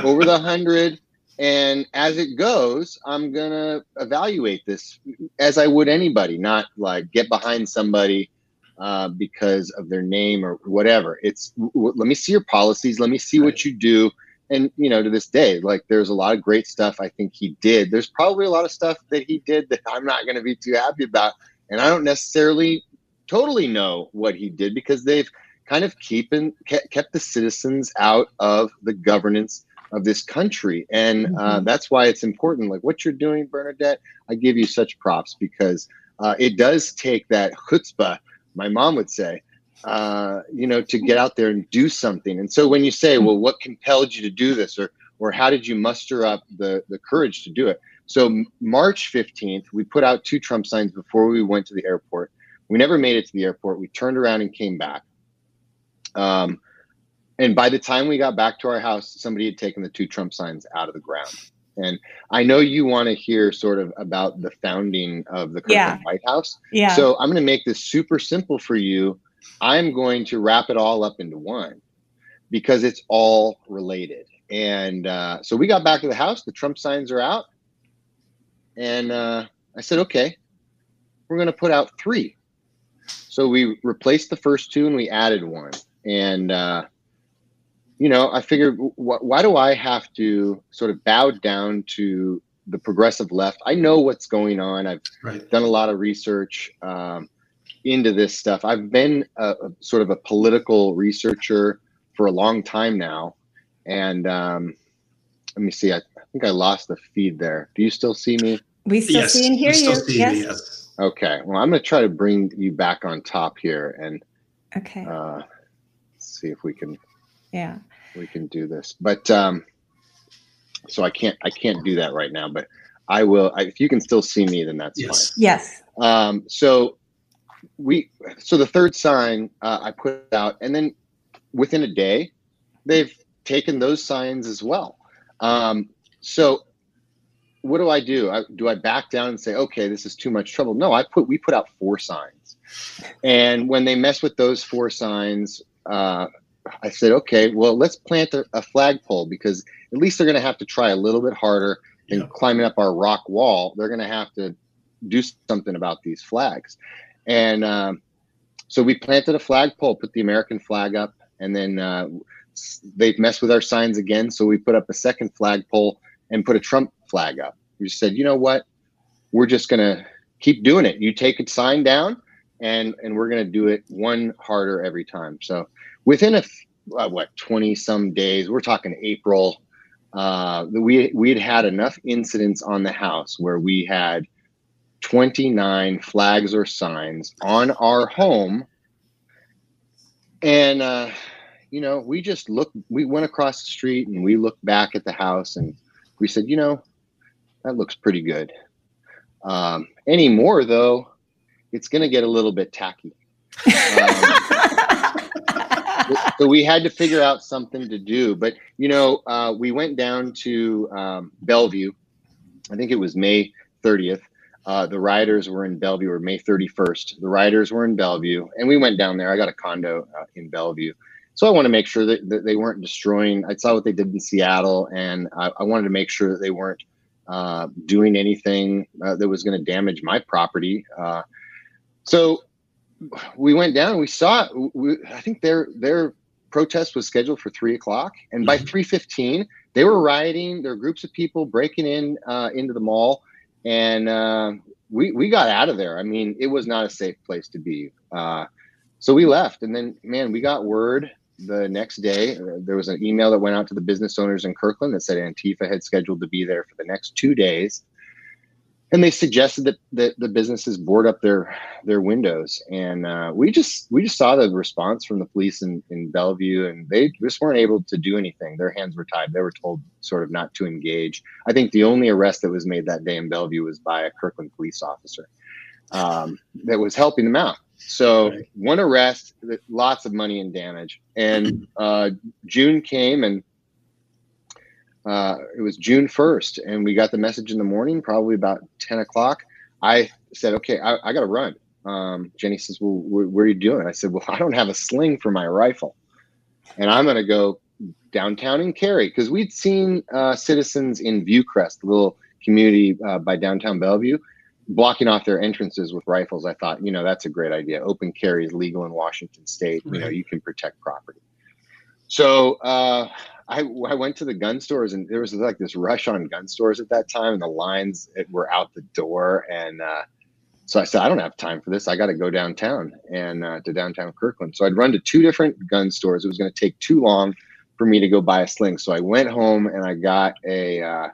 over the 100. And as it goes, I'm going to evaluate this as I would anybody, not like get behind somebody uh, because of their name or whatever. It's w- w- let me see your policies, let me see what you do. And, you know, to this day, like there's a lot of great stuff I think he did. There's probably a lot of stuff that he did that I'm not going to be too happy about. And I don't necessarily totally know what he did because they've kind of keeping ke- kept the citizens out of the governance of this country and uh, that's why it's important like what you're doing bernadette i give you such props because uh, it does take that chutzpah my mom would say uh, you know to get out there and do something and so when you say well what compelled you to do this or or how did you muster up the the courage to do it so march 15th we put out two trump signs before we went to the airport we never made it to the airport. We turned around and came back. Um, and by the time we got back to our house, somebody had taken the two Trump signs out of the ground. And I know you want to hear sort of about the founding of the Kirkland Yeah. White House. yeah So I'm going to make this super simple for you. I'm going to wrap it all up into one because it's all related. And uh, so we got back to the house. The Trump signs are out. And uh, I said, okay, we're going to put out three. So we replaced the first two and we added one. And, uh, you know, I figured, wh- why do I have to sort of bow down to the progressive left? I know what's going on. I've Right. done a lot of research um, into this stuff. I've been a, a sort of a political researcher for a long time now. And um, let me see, I, I think I lost the feed there. Do you still see me? we still yes. see and hear we still you see yes you, yes. Okay. Well, I'm going to try to bring you back on top here and okay uh, see if we can yeah we can do this. But um, so I can't I can't do that right now. But I will. I, if you can still see me, then that's Yes. yes. Um, so we so the third sign uh, I put out, and then within a day, they've taken those signs as well. Um, so what do I do? I, do I back down and say, okay, this is too much trouble? No, I put we put out four signs, and when they mess with those four signs, uh, I said, okay, well, let's plant a, a flagpole because at least they're going to have to try a little bit harder and Yeah. climbing up our rock wall, they're going to have to do something about these flags. And um, so we planted a flagpole, put the American flag up, and then uh, they messed with our signs again. So we put up a second flagpole and put a Trump flag up. We just said, you know what? We're just going to keep doing it. You take a sign down, and and we're going to do it one harder every time. So within a uh, what twenty some days, we're talking April. Uh, we we had had enough incidents on the house where we had 29 flags or signs on our home. And uh, you know we just looked we went across the street and we looked back at the house and we said you know that looks pretty good. Um, anymore though it's going to get a little bit tacky. Um, so we had to figure out something to do but you know uh, we went down to um, bellevue. I think it was may 30th uh, the riders were in bellevue or may 31st the riders were in bellevue and we went down there i got a condo uh, in bellevue so i want to make sure that, that they weren't destroying i saw what they did in seattle and i, I wanted to make sure that they weren't uh, doing anything uh, that was going to damage my property uh, so we went down. We saw. We, I think their their protest was scheduled for three o'clock, and by three fifteen, they were rioting. There were groups of people breaking in uh, into the mall, and uh, we we got out of there. I mean, it was not a safe place to be. Uh, so we left, and then man, we got word the next day. uh, There was an email that went out to the business owners in Kirkland that said Antifa had scheduled to be there for the next two days and they suggested that, that the businesses board up their their windows. And uh, we just we just saw the response from the police in, in bellevue and they just weren't able to do anything. Their hands were tied. They were told sort of not to engage. I think the only arrest that was made that day in bellevue was by a kirkland police officer um, that was helping them out. So one arrest lots of money and damage. And uh, june came and uh, it was June 1st, and we got the message in the morning, probably about 10 o'clock. I said, okay, I, I got to run. Um, Jenny says, well, wh- where are you doing? I said, well, I don't have a sling for my rifle, and I'm going to go downtown in Cary because we'd seen uh, citizens in Vuecrest, the little community uh, by downtown Bellevue, blocking off their entrances with rifles. I thought, you know, that's a great idea. Open carry is legal in Washington State. You know, you can protect property. So uh, I, I went to the gun stores and there was like this rush on gun stores at that time and the lines it- were out the door and uh, so I said I don't have time for this I got to go downtown and uh, to downtown Kirkland so I'd run to two different gun stores it was going to take too long for me to go buy a sling so I went home and I got a uh,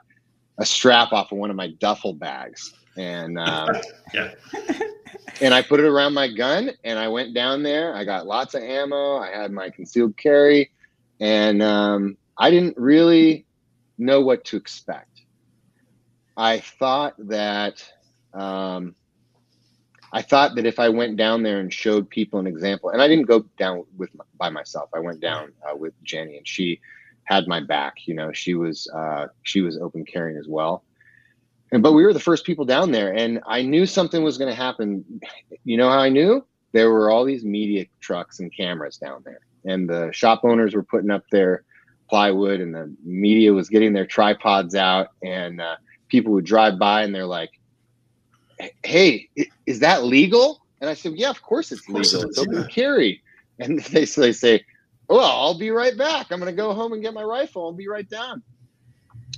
a strap off of one of my duffel bags and Yeah. and I put it around my gun and I went down there. I got lots of ammo. I had my concealed carry and um, I didn't really know what to expect. I thought that um, I thought that if I went down there and showed people an example, and I didn't go down with by myself. I went down uh, with Jenny, and she had my back. You know, she was uh, she was open carrying as well. And but we were the first people down there, and I knew something was going to happen. You know how I knew? There were all these media trucks and cameras down there, and the shop owners were putting up their plywood, and the media was getting their tripods out, and uh, people would drive by, and they're like, "Hey, is that legal?" And I said, "Yeah, of course it's course legal. it It's open yeah." carry." And they so they say, "Well, I'll be right back. I'm going to go home and get my rifle. I'll be right down."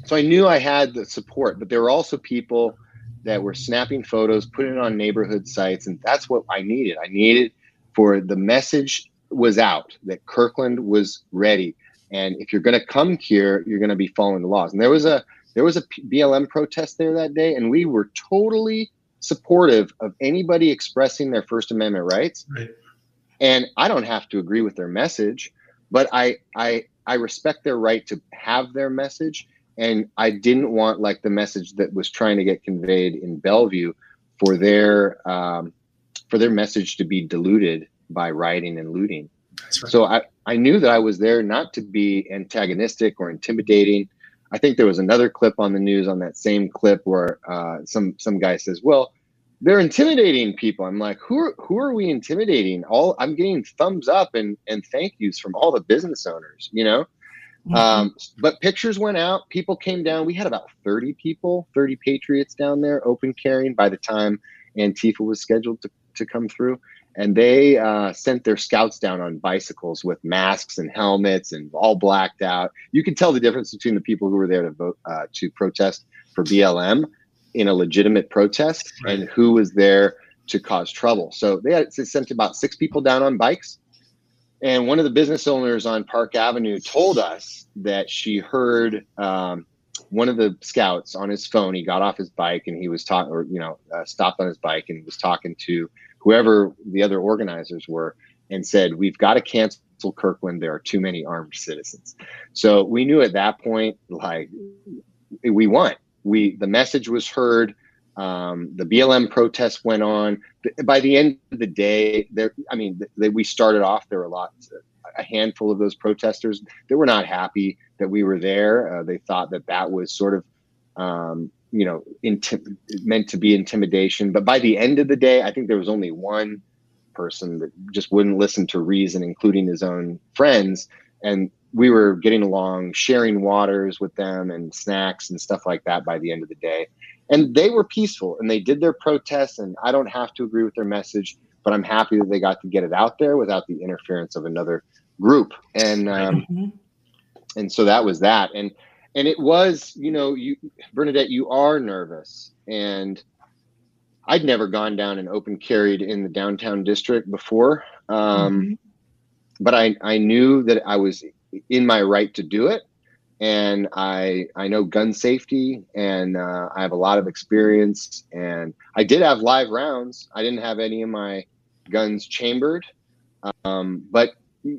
So I knew I had the support, but there were also people that were snapping photos, putting it on neighborhood sites, and that's what I needed. I needed for the message was out that Kirkland was ready, and if you're going to come here, you're going to be following the laws. And there was a there was a BLM protest there that day, and we were totally supportive of anybody expressing their First Amendment rights. Right. And I don't have to agree with their message, but I I I respect their right to have their message and I didn't want like the message that was trying to get conveyed in Bellevue for their um, for their message to be diluted by rioting and looting. That's right. So I, I knew that I was there not to be antagonistic or intimidating. I think there was another clip on the news on that same clip where uh, some some guy says, "Well, they're intimidating people." I'm like, "Who are who are we intimidating?" All I'm getting thumbs up and and thank yous from all the business owners, you know. Um, but pictures went out. People came down. We had about 30 people, 30 Patriots down there, open carrying by the time Antifa was scheduled to, to come through. And they uh, sent their scouts down on bicycles with masks and helmets and all blacked out. You could tell the difference between the people who were there to vote uh, to protest for BLM in a legitimate protest Right. and who was there to cause trouble. So they had they sent about six people down on bikes. And one of the business owners on Park Avenue told us that she heard um, one of the scouts on his phone. He got off his bike and he was talking, or you know, uh, stopped on his bike and was talking to whoever the other organizers were, and said, "We've got to cancel Kirkland. There are too many armed citizens." So we knew at that point, like, we won. We the message was heard. Um, the BLM protests went on. By the end of the day, there. I mean, we started off. There were lots, a handful of those protesters that were not happy that we were there. Uh, they thought that that was sort of, um, you know, inti- meant to be intimidation. But by the end of the day, I think there was only one person that just wouldn't listen to reason, including his own friends. And we were getting along, sharing waters with them and snacks and stuff like that by the end of the day. And they were peaceful and they did their protests. And I don't have to agree with their message, but I'm happy that they got to get it out there without the interference of another group. And um, Mhm. and so that was that and and it was you know you bernadette you are nervous. And i'd never gone down and open carried in the downtown district before. Um, but i i knew that i was in my right to do it. And i i know gun safety and uh, i have a lot of experience. And i did have live rounds. I didn't have any of my guns chambered. Um, but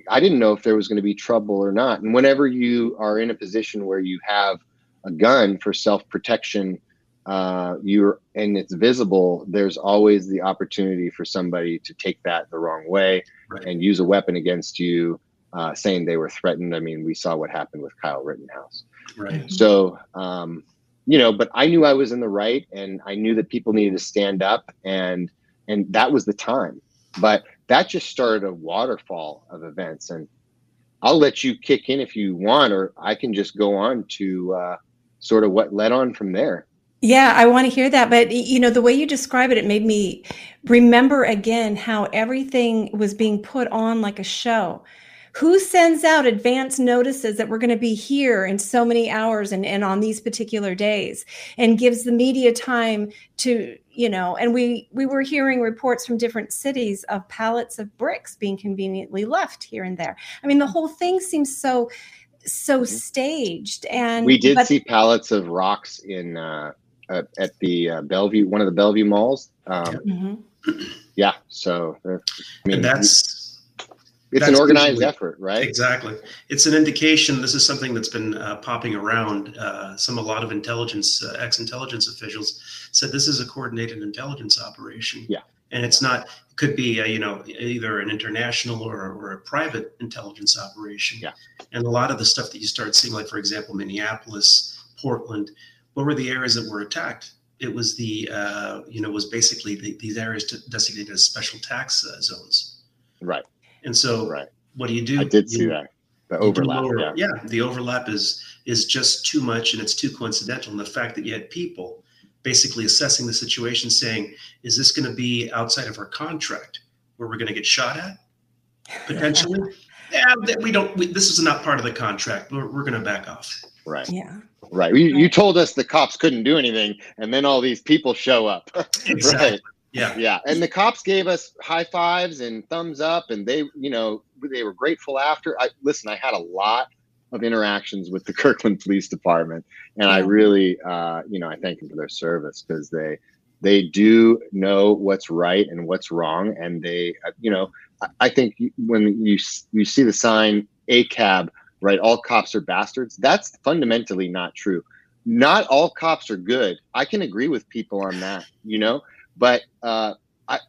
I didn't know if there was going to be trouble or not. And whenever you are in a position where you have a gun for self protection, uh, you're and it's visible. There's always the opportunity for somebody to take that the wrong way Right. and use a weapon against you, uh, saying they were threatened. I mean, we saw what happened with Kyle Rittenhouse. Right. So, um, you know, but I knew I was in the right, and I knew that people needed to stand up, and and that was the time. But that just started a waterfall of events, and I'll let you kick in if you want, or I can just go on to uh, sort of what led on from there. Yeah, I want to hear that. But, you know, the way you describe it, it made me remember again how everything was being put on like a show. Who sends out advance notices that we're going to be here in so many hours and, and on these particular days and gives the media time to, you know, and we, we were hearing reports from different cities of pallets of bricks being conveniently left here and there. I mean, the whole thing seems so, so staged. And we did but- see pallets of rocks in uh, uh, at the uh, Bellevue, one of the Bellevue malls. Um, Mhm. yeah, so uh, I mean, and that's it's an organized usually- effort, right? Exactly. It's an indication. This is something that's been uh, popping around. Uh, some, a lot of intelligence, uh, ex intelligence officials said this is a coordinated intelligence operation. Yeah. And it's not, it could be, uh, you know, either an international or, or a private intelligence operation. Yeah. And a lot of the stuff that you start seeing, like, for example, Minneapolis, Portland, what were the areas that were attacked? It was the, uh, you know, was basically the, these areas designated as special tax uh, zones. Right, And so right. what do you do? I did see that. The overlap. lower- Yeah. the overlap is is just too much and it's too coincidental. And the fact that you had people basically assessing the situation, saying, "Is this going to be outside of our contract, where we're going to get shot at potentially?" yeah, we don't. We, this is not part of the contract. We're, we're going to back off. Right. Yeah. Right. You, you told us the cops couldn't do anything, and then all these people show up. Exactly. right. Yeah. Yeah. And the cops gave us high fives and thumbs up, and they, you know, they were grateful after. I listen. I had a lot of interactions with the Kirkland Police Department, and I really, uh, you know, I thank them for their service because they they do know what's right and what's wrong, and they, uh, you know, I, I think when you you see the sign ACAB right all cops are bastards that's fundamentally not true not all cops are good i can agree with people on that you know but uh I,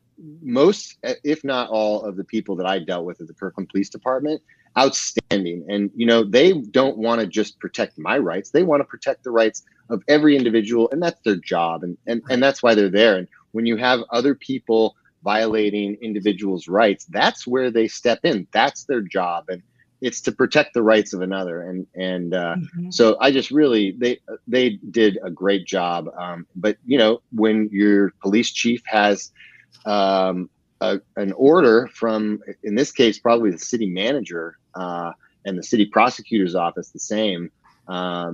most if not all of the people that i dealt with at the kirkland police department outstanding. And you know they don't want to just protect my rights. They want to protect the rights of every individual and that's their job and and, and that's why they're there. And when you have other people violating individuals rights that's where they step in. That's their job. And it's to protect the rights of another. And and uh, Mhm. so i just really they they did a great job. Um, but you know when your police chief has um, a, an order from in this case probably the city manager uh, and the city prosecutor's office the same um,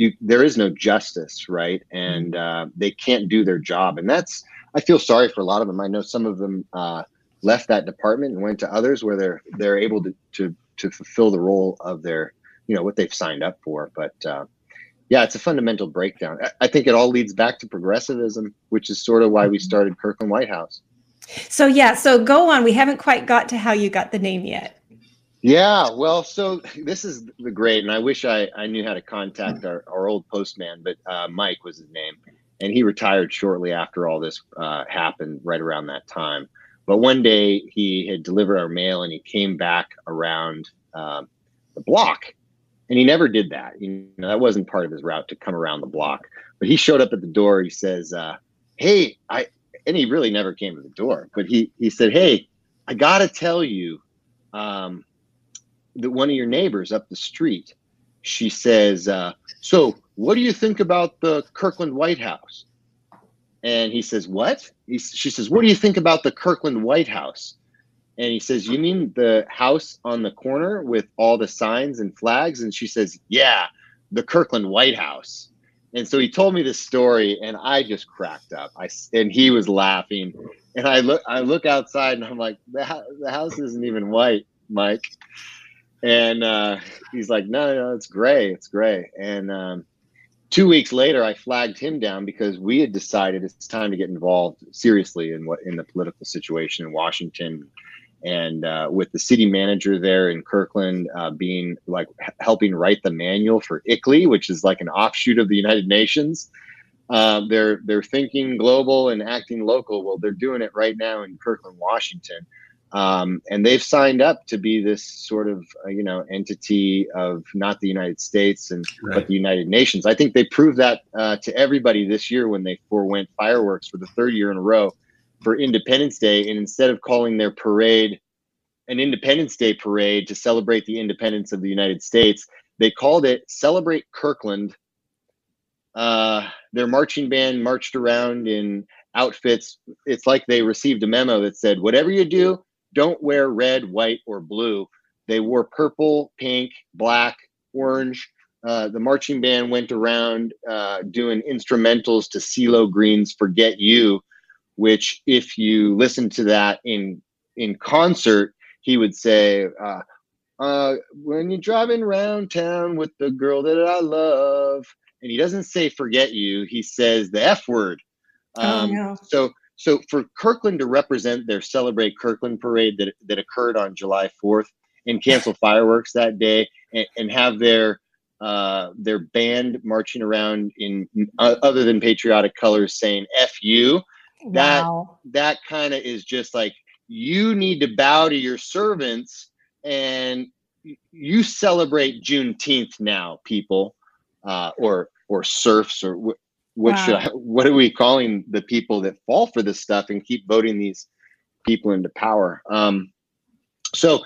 you there is no justice right? And uh, they can't do their job. And that's i feel sorry for a lot of them. I know some of them uh, left that department and went to others where they're they're able to to to fulfill the role of their you know what they've signed up for but uh, yeah it's a fundamental breakdown I, think it all leads back to progressivism which is sort of why we started kirkland white house So yeah, so go on. We haven't quite got to how you got the name yet. Yeah, well, so this is the great, and I wish I, I knew how to contact our, our old postman, but uh, Mike was his name, and he retired shortly after all this uh, happened, right around that time. But one day he had delivered our mail, and he came back around um, the block, and he never did that. You know, that wasn't part of his route to come around the block. But he showed up at the door. He says, uh, "Hey, I," and he really never came to the door, but he he said, "Hey, I gotta tell you." Um, that one of your neighbors up the street, she says, uh, "So, what do you think about the Kirkland White House?" And he says, "What?" He, she says, "What do you think about the Kirkland White House?" And he says, "You mean the house on the corner with all the signs and flags?" And she says, "Yeah, the Kirkland White House." And so he told me this story, and I just cracked up. I and he was laughing, and I look I look outside, and I'm like, "The, the house isn't even white, Mike." And uh, he's like, no, no, it's gray. It's gray. And um, two weeks later, I flagged him down because we had decided it's time to get involved seriously in what in the political situation in Washington. And uh, with the city manager there in Kirkland uh, being like helping write the manual for ICLEI, which is like an offshoot of the United Nations, uh, they're they're thinking global and acting local. Well, they're doing it right now in Kirkland, Washington um, and they've signed up to be this sort of uh, you know entity of not the United States and but the United Nations. I think they proved that uh, to everybody this year when they forewent fireworks for the third year in a row for Independence Day, and instead of calling their parade an Independence Day parade to celebrate the independence of the United States, they called it Celebrate Kirkland. Uh, their marching band marched around in outfits. It's like they received a memo that said, "Whatever you do, don't wear red, white, or blue. They wore purple, pink, black, orange. Uh, the marching band went around uh, doing instrumentals to CeeLo Green's "Forget You," which, if you listen to that in in concert, he would say, uh, uh, "When you're driving around town with the girl that I love," and he doesn't say "Forget You." He says the F word. Oh, no. So so for Kirkland to represent their Celebrate Kirkland parade that that occurred on July 4th and cancel fireworks that day and, and have their uh, their band marching around in uh, other than patriotic colors saying "F you," That- Wow. that kind of is just like you need to bow to your servants and you celebrate Juneteenth now, people, uh, or or serfs, or wh- what should I, what are we calling the people that fall for this stuff and keep voting these people into power? Um, so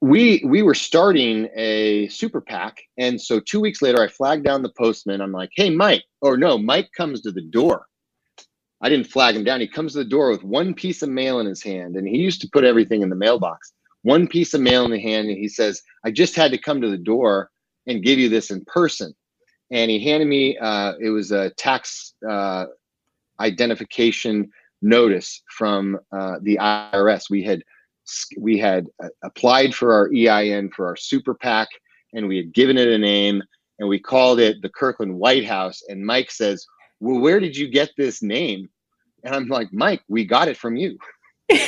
we we were starting a super PAC, and so two weeks later, I flagged down the postman. I'm like, "Hey, Mike," or no, Mike comes to the door. I didn't flag him down. He comes to the door with one piece of mail in his hand, and he used to put everything in the mailbox. One piece of mail in the hand, and he says, "I just had to come to the door and give you this in person." And he handed me uh, it was a tax uh, identification notice from uh, the IRS. We had we had uh, applied for our EIN for our super PAC, and we had given it a name, and we called it the Kirkland White House. And Mike says, well, where did you get this name? And I'm like, Mike, we got it from you.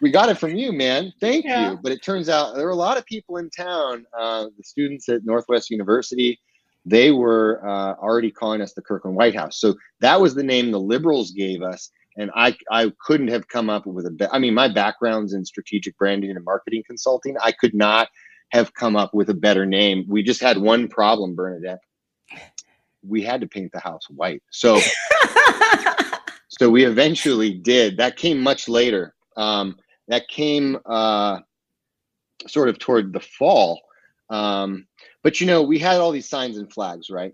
We got it from you, man. Thank Yeah. you. But it turns out there were a lot of people in town, uh, the students at Northwest University, they were uh, already calling us the Kirkland White House. So that was the name the liberals gave us. And I, I couldn't have come up with a be- I mean, my background's in strategic branding and marketing consulting. I could not have come up with a better name. We just had one problem, Bernadette. We had to paint the house white. So so we eventually did that came much later um, that came uh, sort of toward the fall. Um, but you know, we had all these signs and flags, right?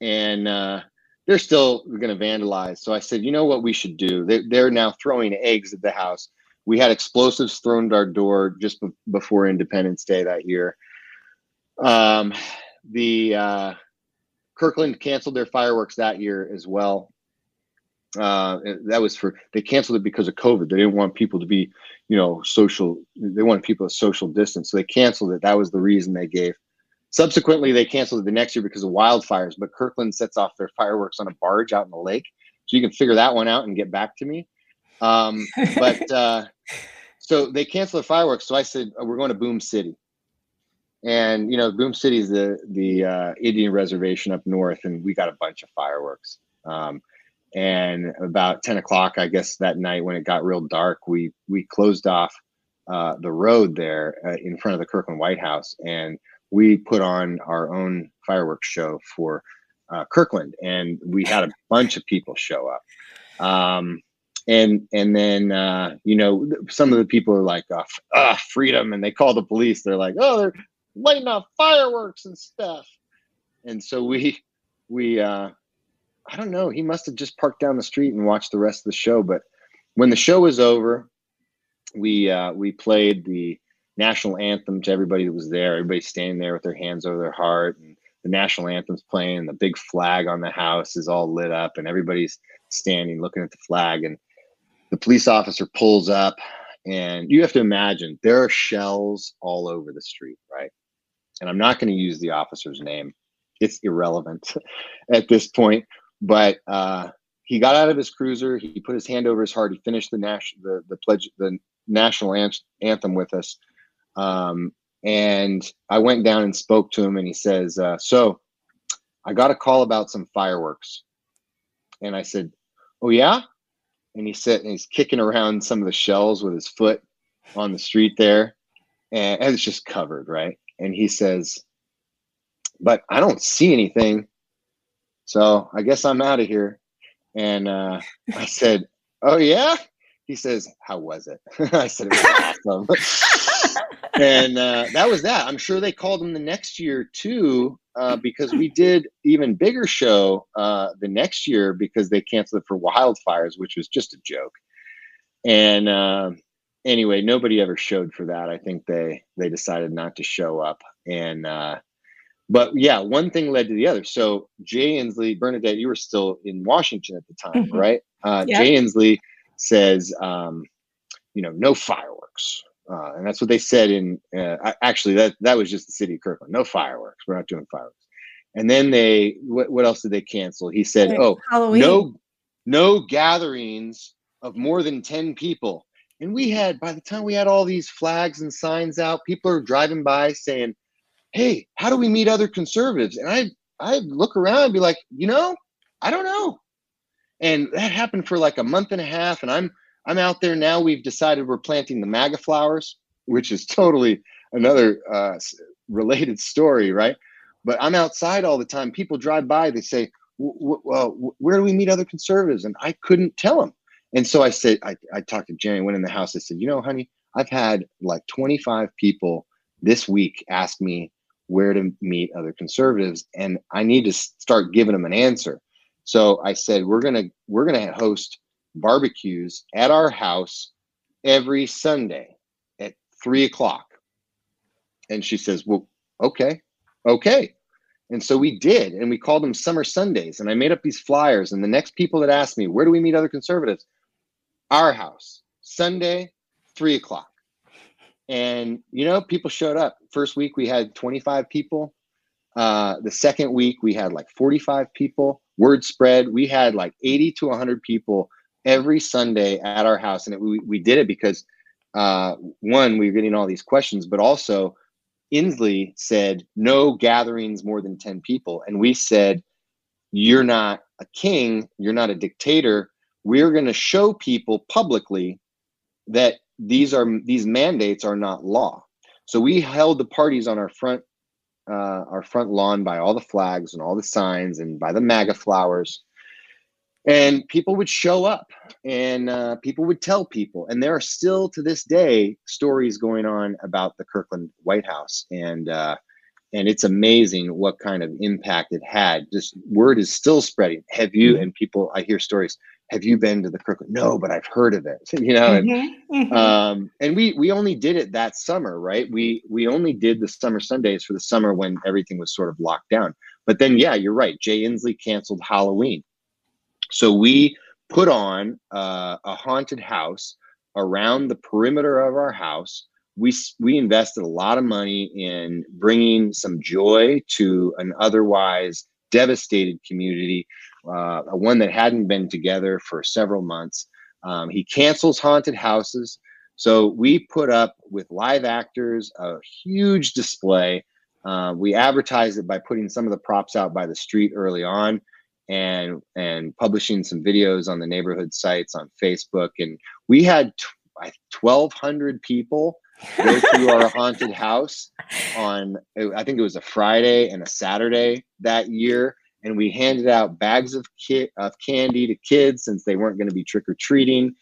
And uh, they're still going to vandalize. So I said, you know what we should do? They're, they're now throwing eggs at the house. We had explosives thrown at our door just be- before Independence Day that year. Um, the uh, Kirkland canceled their fireworks that year as well. Uh, that was for they canceled it because of COVID. They didn't want people to be, you know, social. They wanted people to social distance, so they canceled it. That was the reason they gave. Subsequently, they canceled it the next year because of wildfires. But Kirkland sets off their fireworks on a barge out in the lake, so you can figure that one out and get back to me. Um, but uh, so they canceled the fireworks. So I said we're going to Boom City, and you know Boom City is the the uh, Indian reservation up north, and we got a bunch of fireworks. Um, and about 10 o'clock i guess that night when it got real dark we we closed off uh, the road there uh, in front of the kirkland white house and we put on our own fireworks show for uh, kirkland and we had a bunch of people show up um, and and then uh, you know some of the people are like uh, uh, freedom and they call the police they're like oh they're lighting off fireworks and stuff and so we we uh I don't know. He must have just parked down the street and watched the rest of the show. But when the show was over, we uh, we played the national anthem to everybody that was there. Everybody standing there with their hands over their heart, and the national anthem's playing. And the big flag on the house is all lit up, and everybody's standing looking at the flag. And the police officer pulls up, and you have to imagine there are shells all over the street, right? And I'm not going to use the officer's name; it's irrelevant at this point but uh, he got out of his cruiser. He put his hand over his heart. He finished the national the, the pledge the national anthem with us. Um, and I went down and spoke to him, and he says, uh, "So, I got a call about some fireworks." And I said, "Oh yeah." And he said, and he's kicking around some of the shells with his foot on the street there, and, and it's just covered, right? And he says, "But I don't see anything." So I guess I'm out of here. And uh, I said, Oh, yeah? He says, How was it? I said, It was awesome. and uh, that was that. I'm sure they called him the next year too, uh, because we did even bigger show uh, the next year because they canceled it for wildfires, which was just a joke. And uh, anyway, nobody ever showed for that. I think they they decided not to show up, and uh, but yeah, one thing led to the other. So Jay Inslee, Bernadette, you were still in Washington at the time, Mhm. right? Uh, Yeah. Jay Inslee says, um, you know, no fireworks. Uh, and that's what they said in, uh, I- actually, that, that was just the city of Kirkland. No fireworks. We're not doing fireworks. And then they, what, what else did they cancel? He said, oh, Halloween. no, no gatherings of more than 10 people. And we had, by the time we had all these flags and signs out, people are driving by saying, hey, how do we meet other conservatives? And I I look around and be like, you know, I don't know. And that happened for like a month and a half. And I'm I'm out there now. We've decided we're planting the MAGA flowers, which is totally another uh, related story, right? But I'm outside all the time. People drive by. They say, "W- w- "Well, where do we meet other conservatives?" And I couldn't tell them. And so I said, I, I talked to Jenny. Went in the house. I said, "You know, honey, I've had like 25 people this week ask me where to meet other conservatives and i need to start giving them an answer so i said we're gonna we're gonna host barbecues at our house every sunday at three o'clock. And she says well okay okay. And so we did and we called them summer sundays and i made up these flyers and the next people that asked me where do we meet other conservatives? Our house sunday three o'clock. And you know people showed up. First week we had 25 people. Uh, the second week we had like 45 people. Word spread. We had like 80 to 100 people every sunday at our house and it, we, we did it because uh, one we were getting all these questions but also inslee said no gatherings more than 10 people and we said you're not a king you're not a dictator we're going to show people publicly that these are these mandates are not law. So we held the parties on our front uh, our front lawn by all the flags and all the signs and by the MAGA flowers. And people would show up and uh, people would tell people and there are still to this day stories going on about the kirkland white house and uh, and it's amazing what kind of impact it had just word is still spreading have you Mhm. and people i hear stories have you been to the kirkland no but i've heard of it you know and Mhm, mhm. um, and we we only did it that summer, right? We we only did the summer Sundays for the summer when everything was sort of locked down. But then, yeah, you're right. Jay Inslee canceled Halloween, so we put on uh, a haunted house around the perimeter of our house. We we invested a lot of money in bringing some joy to an otherwise devastated community, uh, one that hadn't been together for several months. Um, he cancels haunted houses. So we put up with live actors a huge display. Uh, we advertised it by putting some of the props out by the street early on and and publishing some videos on the neighborhood sites on Facebook. And we had I- 1,200 people go through our haunted house on, I think it was a Friday and a Saturday that year and we handed out bags of ki- of candy to kids since they weren't going to be trick or treating,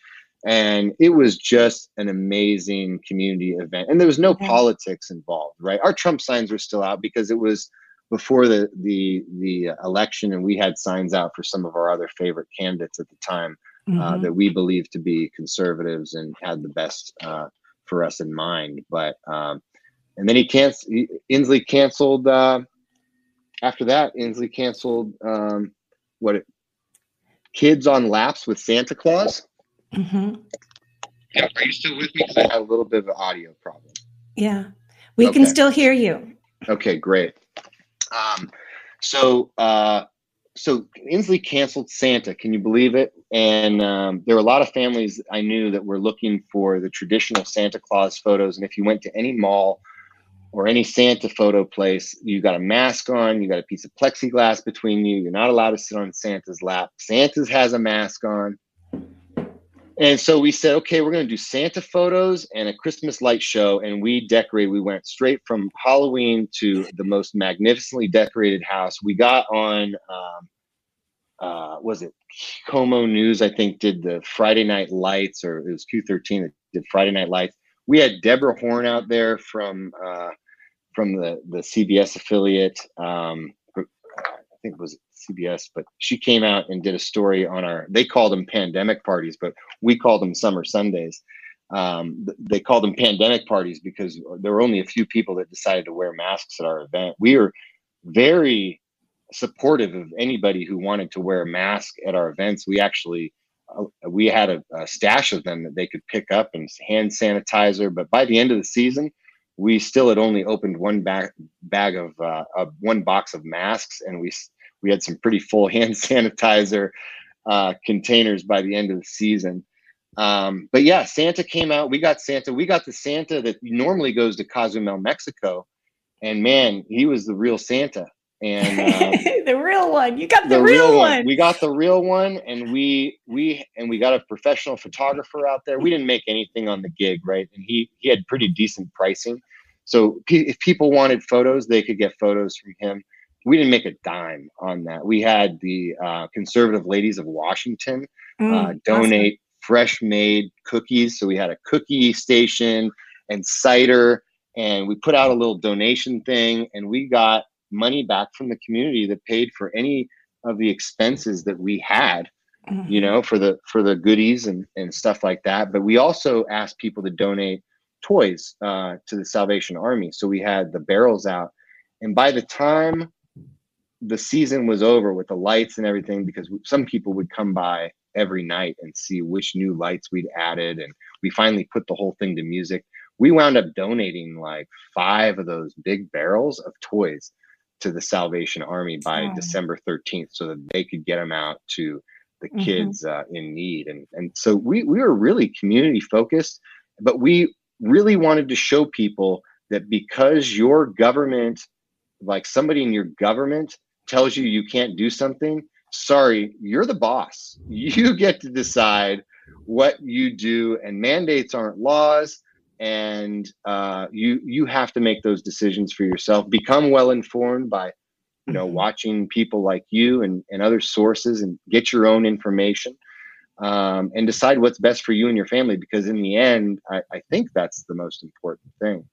and it was just an amazing community event. And there was no Yeah. politics involved, right? Our Trump signs were still out because it was before the the the election, and we had signs out for some of our other favorite candidates at the time uh, Mhm. that we believed to be conservatives and had the best uh, for us in mind. But um, and then he canceled. Inslee canceled. Uh, after that, Inslee canceled um, what? It, Kids on laps with Santa Claus. Mhm. Yeah, are you still with me? Because I had a little bit of an audio problem. Yeah. We can still hear you. Okay, great. Um, so, uh, so Inslee canceled Santa. Can you believe it? And um, there were a lot of families I knew that were looking for the traditional Santa Claus photos. And if you went to any mall or any Santa photo place, you got a mask on, you got a piece of plexiglass between you. You're not allowed to sit on Santa's lap. Santa's has a mask on. And so we said, okay, we're going to do Santa photos and a Christmas light show. And we decorate. We went straight from Halloween to the most magnificently decorated house. We got on, um, uh, was it KOMO News? I think did the Friday Night Lights, or it was Q13 that did Friday Night Lights. We had Deborah Horne out there from uh, from the the CBS affiliate. Um, I think it was CBS, but she came out and did a story on our. They called them pandemic parties, but we called them summer Sundays. Um, they called them pandemic parties because there were only a few people that decided to wear masks at our event. We were very supportive of anybody who wanted to wear a mask at our events. We actually uh, we had a, a stash of them that they could pick up and hand sanitizer. But by the end of the season, we still had only opened one bag bag of uh, of one box of masks, and we we had some pretty full hand sanitizer uh, containers by the end of the season. Um, but yeah, Santa came out. We got Santa. We got the Santa that normally goes to Cozumel, Mexico, and man, he was the real Santa. And um, the real one. You got the, real, one. We got the real one, and we we and we got a professional photographer out there. We didn't make anything on the gig, right? And he he had pretty decent pricing. So pe- if people wanted photos, they could get photos from him. We didn't make a dime on that. We had the uh, conservative ladies of Washington Mm, uh, awesome. donate fresh made cookies. So we had a cookie station and cider, and we put out a little donation thing, and we got money back from the community that paid for any of the expenses that we had Mhm. you know for the for the goodies and and stuff like that but we also asked people to donate toys uh, to the salvation army so we had the barrels out and by the time the season was over with the lights and everything because some people would come by every night and see which new lights we'd added and we finally put the whole thing to music. We wound up donating like five of those big barrels of toys to the salvation army by december 13th so that they could get them out to the Mhm. kids uh, in need. And and so we we were really community focused but we really wanted to show people that because your government like somebody in your government tells you you can't do something sorry you're the boss. You get to decide what you do and mandates aren't laws and uh, you you have to make those decisions for yourself. Become well informed by you know Mhm. watching people like you and, and other sources and get your own information um, and decide what's best for you and your family because in the end I, I think that's the most important thing.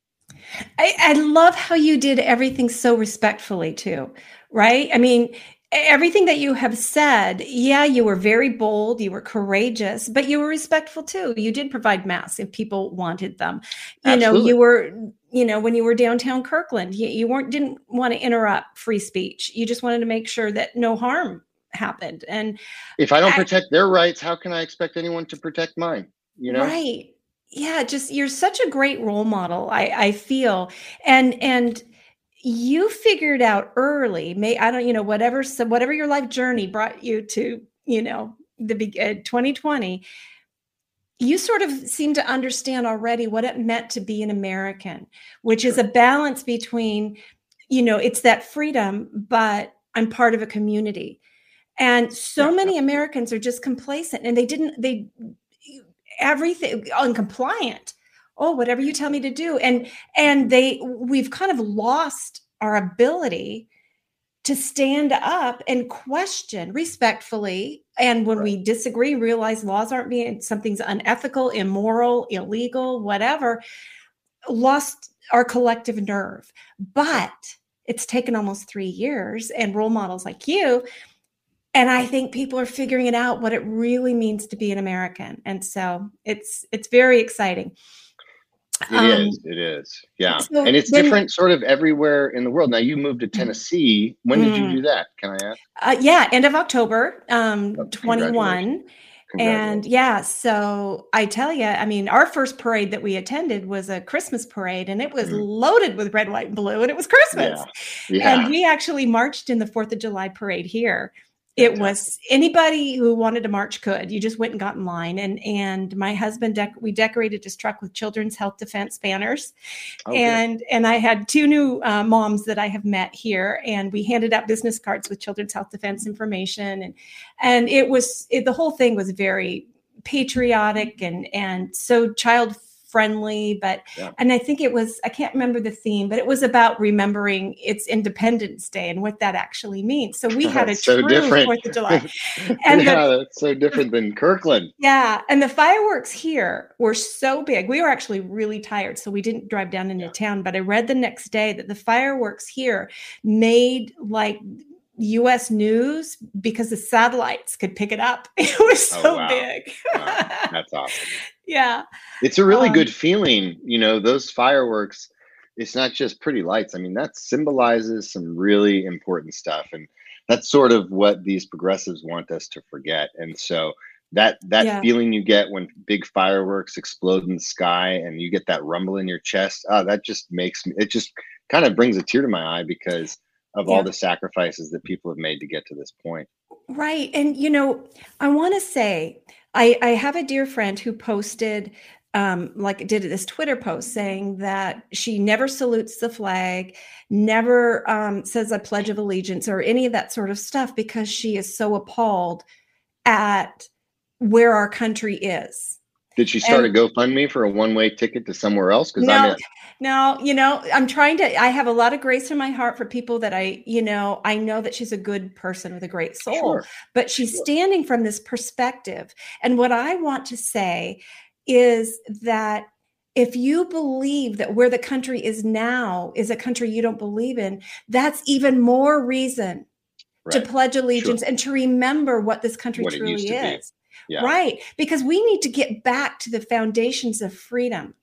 I, I love how you did everything so respectfully too, right? I mean, everything that you have said, yeah, you were very bold, you were courageous, but you were respectful too. You did provide masks if people wanted them. You know, you were, you know, when you were downtown Kirkland, you, you weren't didn't want to interrupt free speech. You just wanted to make sure that no harm happened. And if i don't I- protect their rights how can i expect anyone to protect mine you know right yeah just you're such a great role model i i feel and and you figured out early may i don't you know whatever so whatever your life journey brought you to you know the uh, 2020 you sort of seem to understand already what it meant to be an american which is a balance between you know it's that freedom but i'm part of a community. And so Yeah, many americans are just complacent and they didn't they everything uncompliant oh whatever you tell me to do and and they we've kind of lost our ability to stand up and question respectfully and when we disagree realize laws aren't being something's unethical immoral illegal whatever lost our collective nerve. But it's taken almost three years and role models like you and i think people are figuring it out what it really means to be an american. And so it's it's very exciting It Um, is. It is. Yeah. so and it's then- different sort of everywhere in the world. Now you moved to Tennessee. When did you Mm. do that? Can I ask? uh, yeah end of october um Oh, 21 and yeah so i tell you i mean our first parade that we attended was a christmas parade and it was Mhm. loaded with red white and blue and it was christmas yeah. and we actually marched in the fourth of july parade here it was anybody who wanted to march could. You just went and got in line. And and my husband dec- we decorated his truck with children's health defense banners. Oh, good. and and i had two new uh, moms that i have met here. And we handed out business cards with children's health defense information. And and it was it, the whole thing was very patriotic and and so child friendly but Yeah. and i think it was i can't remember the theme but it was about remembering its independence day and what that actually means so we had a So true different. fourth of july and the- yeah, that's so different than Kirkland. yeah, and the fireworks here were so big. We were actually really tired, so we didn't drive down into town. But I read the next day that the fireworks here made like U.S. news because the satellites could pick it up. It was Oh, so wow. big. Wow, That's awesome. Yeah, It's a really Um, good feeling, you know, those fireworks. It's not just pretty lights. I mean, that symbolizes some really important stuff. And that's sort of what these progressives want us to forget. And so that that Yeah. feeling you get when big fireworks explode in the sky and you get that rumble in your chest, oh, that just makes me it just kind of brings a tear to my eye because of Yeah. all the sacrifices that people have made to get to this point. right. And you know, I want to say I I have a dear friend who posted. Um, like did this Twitter post saying that she never salutes the flag, never um, says a pledge of allegiance or any of that sort of stuff because she is so appalled at where our country is. Did she start And- a GoFundMe for a one-way ticket to somewhere else? Because No, I'm in, no, you know, I'm trying to. I have a lot of grace in my heart for people that I, you know, I know that she's a good person with a great soul, Sure. but she's Sure. standing from this perspective. And what I want to say is that if you believe that where the country is now is a country you don't believe in, that's even more reason to pledge allegiance and to remember what this country What truly is. be. Yeah. Right. Because we need to get back to the foundations of freedom.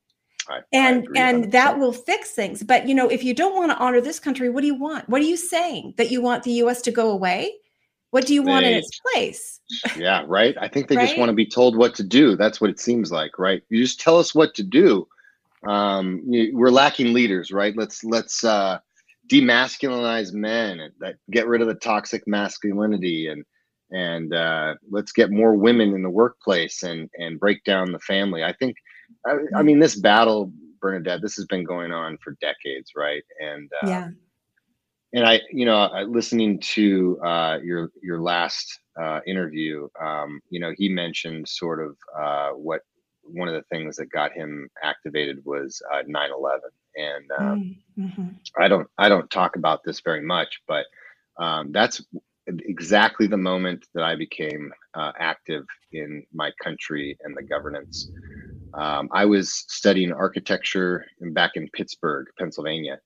I- I And agree and that will fix things. But you know, if you don't want to honor this country, what do you want? What are you saying? That you want the US to go away? What do you want in its place? yeah, right. I think they just want to be told what to do. That's what it seems like, right? You just tell us what to do. Um, you- we're lacking leaders, right? Let's let's uh, demasculinize men and that get rid of the toxic masculinity and and uh, let's get more women in the workplace and and break down the family. I think, I, I mean, this battle, Bernadette, this has been going on for decades, right? And uh, yeah. and I, you know, listening to uh, your your last uh, interview, um, you know, he mentioned sort of uh, what one of the things that got him activated was uh, 9/11, and um, Mm, mhm. I don't I don't talk about this very much, but Um, that's exactly the moment that I became uh, active in my country and the governance. Um, I was studying architecture back in Pittsburgh, Pennsylvania.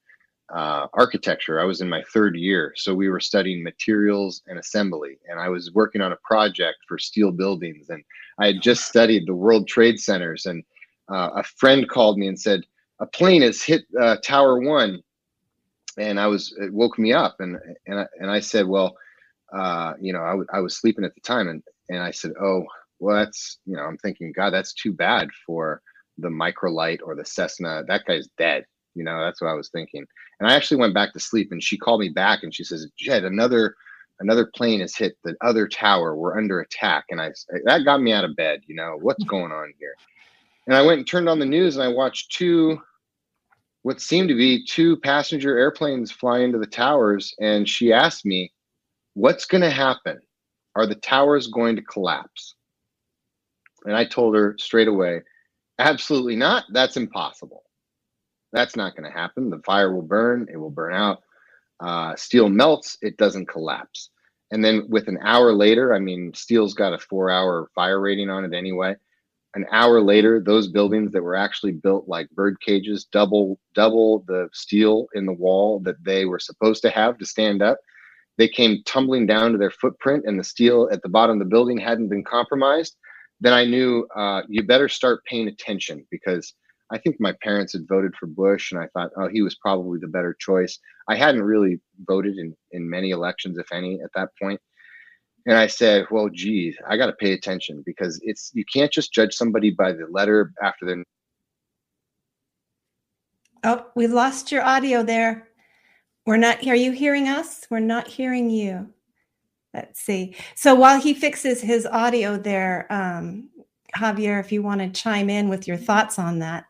Uh, architecture, I was in my third year. So we were studying materials and assembly, and I was working on a project for steel buildings. And I had just studied the World Trade Centers. And uh, a friend called me and said, A plane has hit uh, Tower One. And I was, it woke me up. And, and, I, and I said, Well, uh, you know, I, w- I was sleeping at the time. And, and I said, Oh, well, that's, you know, I'm thinking, God, that's too bad for the microlight or the Cessna. That guy's dead. You know, that's what I was thinking. And I actually went back to sleep and she called me back and she says, Jed, another, another plane has hit the other tower. We're under attack. And I, that got me out of bed. You know, what's going on here? And I went and turned on the news and I watched two, what seemed to be two passenger airplanes fly into the towers. And she asked me, what's going to happen? Are the towers going to collapse? And I told her straight away, absolutely not. That's impossible. That's not going to happen. The fire will burn, it will burn out. Uh, steel melts, it doesn't collapse. And then with an hour later, I mean, steel's got a four hour fire rating on it anyway. An hour later, those buildings that were actually built like bird cages, double double the steel in the wall that they were supposed to have to stand up, they came tumbling down to their footprint, and the steel at the bottom of the building hadn't been compromised then I knew uh, you better start paying attention because I think my parents had voted for Bush, and I thought, oh, he was probably the better choice. I hadn't really voted in in many elections, if any, at that point. And I said, well, geez, I got to pay attention because it's you can't just judge somebody by the letter after their. Oh, we lost your audio there. We're not. Are you hearing us? We're not hearing you. Let's see. So while he fixes his audio there, um, Javier, if you want to chime in with your thoughts on that.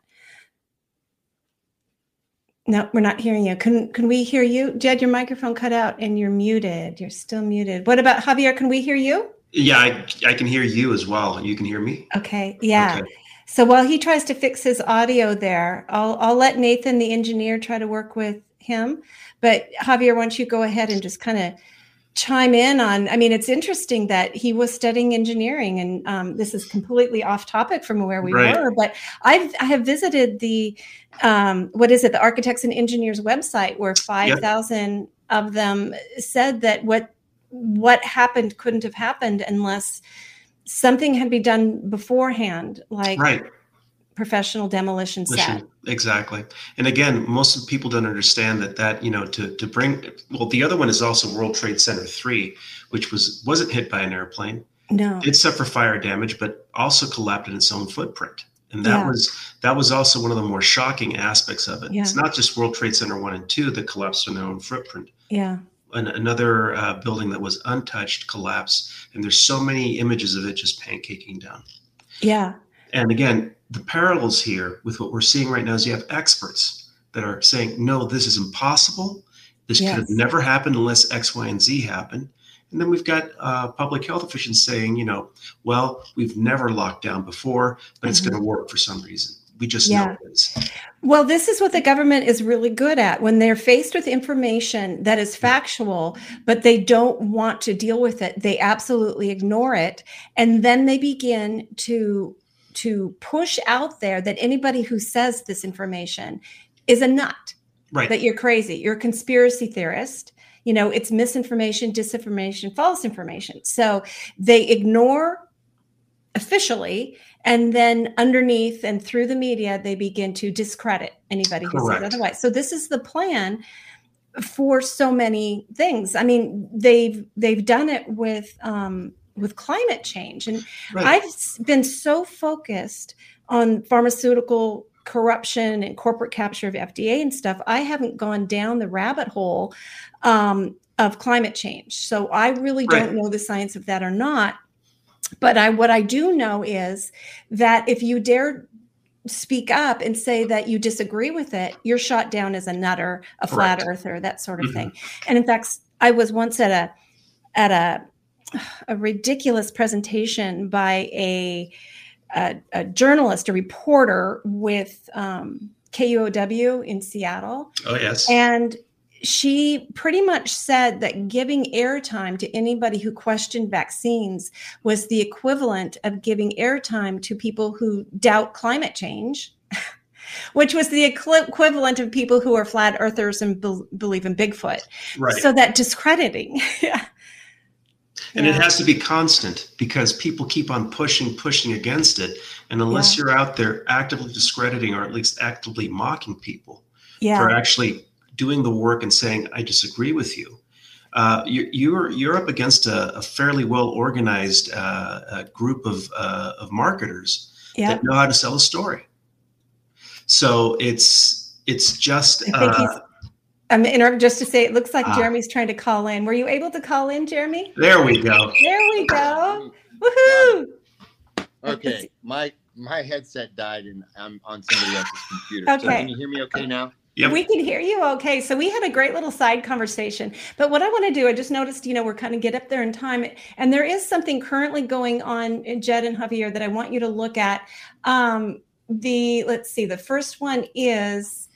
No, we're not hearing you. Can can we hear you? Jed, your microphone cut out and you're muted. You're still muted. What about Javier? Can we hear you? Yeah, I, I can hear you as well. You can hear me. Okay. Yeah. Okay. So while he tries to fix his audio there, I'll I'll let Nathan, the engineer, try to work with him. But Javier, why don't you go ahead and just kind of chime in on i mean it's interesting that he was studying engineering and um, this is completely off topic from where we Right. were but i've i have visited the um, what is it the architects and engineers website where 5000 of them said that what what happened couldn't have happened unless something had been done beforehand like Right. Professional demolition set exactly. And again, most people don't understand that that you know to to bring well, the other one is also World Trade Center three, which was wasn't hit by an airplane. no It suffered fire damage, but also collapsed in its own footprint. And that Yeah. was that was also one of the more shocking aspects of it. Yeah. It's not just World Trade Center one and two that collapsed in their own footprint. yeah An, another uh, building that was untouched collapsed, and there's so many images of it just pancaking down. yeah And again, the parallels here with what we're seeing right now is you have experts that are saying, no, this is impossible. This could have never happened unless X, Y, and Z happen. And then we've got uh, public health officials saying, you know, well, we've never locked down before, but it's Mhm. going to work for some reason. We just Yeah. know it is. Well, this is what the government is really good at when they're faced with information that is factual, but they don't want to deal with it. They absolutely ignore it. And then they begin to to push out there that anybody who says this information is a nut, Right. that you're crazy, you're a conspiracy theorist. You know, it's misinformation, disinformation, false information. So they ignore officially and then underneath and through the media they begin to discredit anybody who Correct. says otherwise so this is the plan for so many things i mean they've they've done it with um with climate change and right. i've been so focused on pharmaceutical corruption and corporate capture of fda and stuff i haven't gone down the rabbit hole um, of climate change so i really Right. don't know the science of that or not but I what I do know is that if you dare speak up and say that you disagree with it, you're shot down as a nutter, a flat Correct. earther, that sort of Mhm. thing. And in fact, I was once at a at a a ridiculous presentation by a a, a journalist, a reporter with um, KUOW in Seattle, oh, yes. and she pretty much said that giving airtime to anybody who questioned vaccines was the equivalent of giving airtime to people who doubt climate change, which was the equivalent of people who are flat earthers and bel believe in Bigfoot. Right. So that discrediting. yeah. and it has to be constant because people keep on pushing, pushing against it. And unless you're out there actively discrediting or at least actively mocking people for actually doing the work and saying, I disagree with you, uh, you, you're, you're up against a, a fairly well organized uh, uh, group of, uh, of marketers Yeah. that know how to sell a story. So it's, it's just, I think uh, he's. I'm interrupt just to say it looks like Ah. Jeremy's trying to call in. Were you able to call in, Jeremy? there we go. There we go. Woohoo! Okay, my my headset died and I'm on somebody else's computer. So Okay. can you hear me okay now? Yep. We can hear you okay. So we had a great little side conversation. But what I want to do, I just noticed, you know, we're kind of get up there in time. And there is something currently going on in Jed and Javier that I want you to look at. Um, the let's see, the first one is,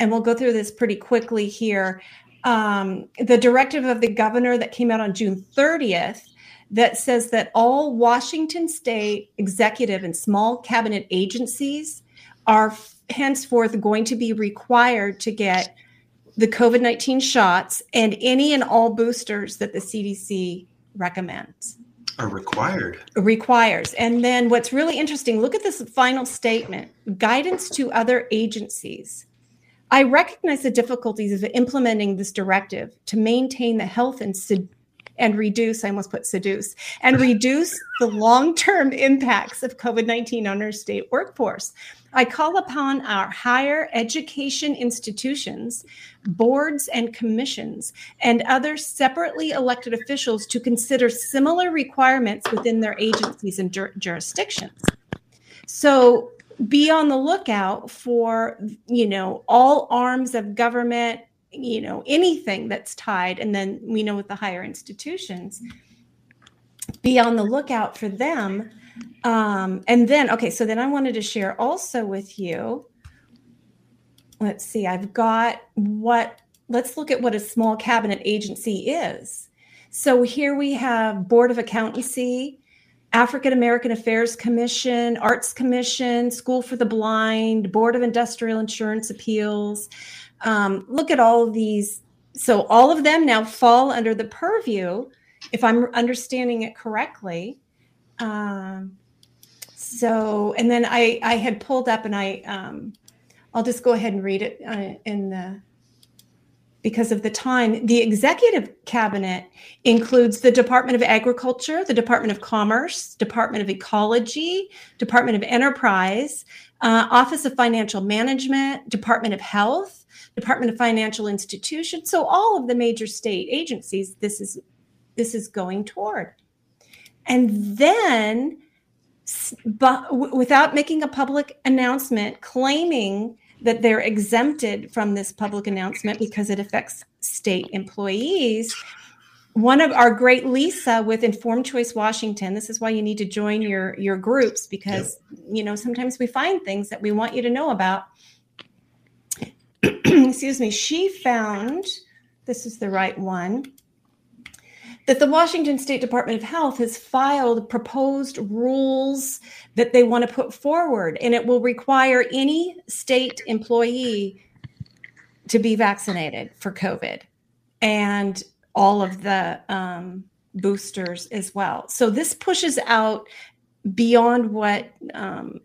and we'll go through this pretty quickly here. Um, the directive of the governor that came out on June 30th that says that all Washington state executive and small cabinet agencies are henceforth going to be required to get the COVID 19 shots and any and all boosters that the CDC recommends Are required. requires. And then what's really interesting, look at this final statement guidance to other agencies. I recognize the difficulties of implementing this directive to maintain the health and sed- and reduce, I almost put seduce, and reduce the long term impacts of COVID 19 on our state workforce. I call upon our higher education institutions, boards and commissions, and other separately elected officials to consider similar requirements within their agencies and jur- jurisdictions. So be on the lookout for, you know, all arms of government, you know, anything that's tied. And then we know with the higher institutions, be on the lookout for them. Um, and then, okay, so then I wanted to share also with you. Let's see, I've got what, let's look at what a small cabinet agency is. So here we have Board of Accountancy, African American Affairs Commission, Arts Commission, School for the Blind, Board of Industrial Insurance Appeals. Um, look at all of these. So all of them now fall under the purview, if I'm understanding it correctly. Um, so, and then I I had pulled up and I um, I'll just go ahead and read it uh, in the because of the time. The executive cabinet includes the Department of Agriculture, the Department of Commerce, Department of Ecology, Department of Enterprise, uh, Office of Financial Management, Department of Health, Department of Financial Institutions. So all of the major state agencies, this is this is going toward. And then, but without making a public announcement claiming that they're exempted from this public announcement because it affects state employees. One of our great Lisa with Informed Choice Washington, this is why you need to join your your groups because you know sometimes we find things that we want you to know about. Excuse me, she found this is the right one that the Washington State Department of Health has filed proposed rules that they want to put forward, and it will require any state employee to be vaccinated for COVID and all of the um, boosters as well. So this pushes out beyond what um,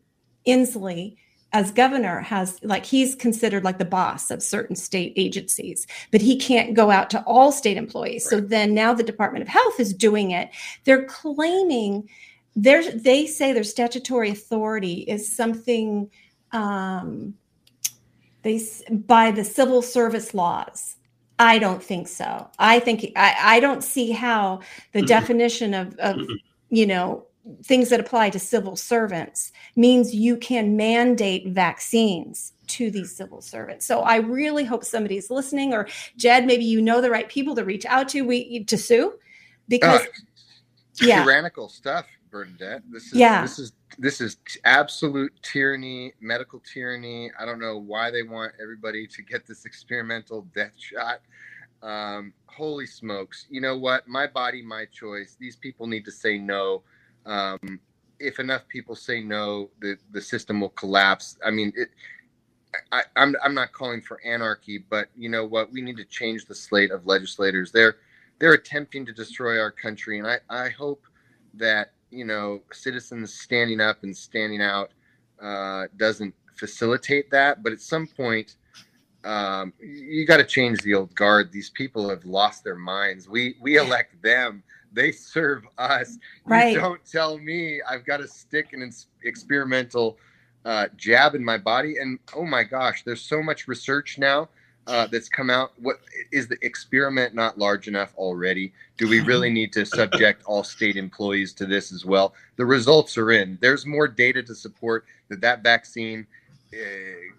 Inslee as governor has like he's considered like the boss of certain state agencies but he can't go out to all state employees. So then now the department of health is doing it. They're claiming their they say their statutory authority is something um, they by the civil service laws. I don't think so. I think i, I don't see how the Mhm. definition of, of you know things that apply to civil servants means you can mandate vaccines to these civil servants. So I really hope somebody's listening or Jed, maybe you know the right people to reach out to we to sue because Uh, yeah. Tyrannical stuff. Bernadette. This is Yeah. this is this is absolute tyranny, medical tyranny. I don't know why they want everybody to get this experimental death shot. Um, holy smokes! You know what? My body, my choice. These people need to say no. Um, if enough people say no, the the system will collapse. I mean, it, I, I'm I'm not calling for anarchy, but you know what? We need to change the slate of legislators. They're they're attempting to destroy our country, and I I hope that you know citizens standing up and standing out uh, doesn't facilitate that. But at some point, um, you got to change the old guard. These people have lost their minds. We we elect them. They serve us. Right. You don't tell me I've got to stick an ins- experimental uh, jab in my body. And oh my gosh, there's so much research now uh, that's come out. What is the experiment not large enough already? Do we really need to subject all state employees to this as well? The results are in. There's more data to support that that vaccine uh,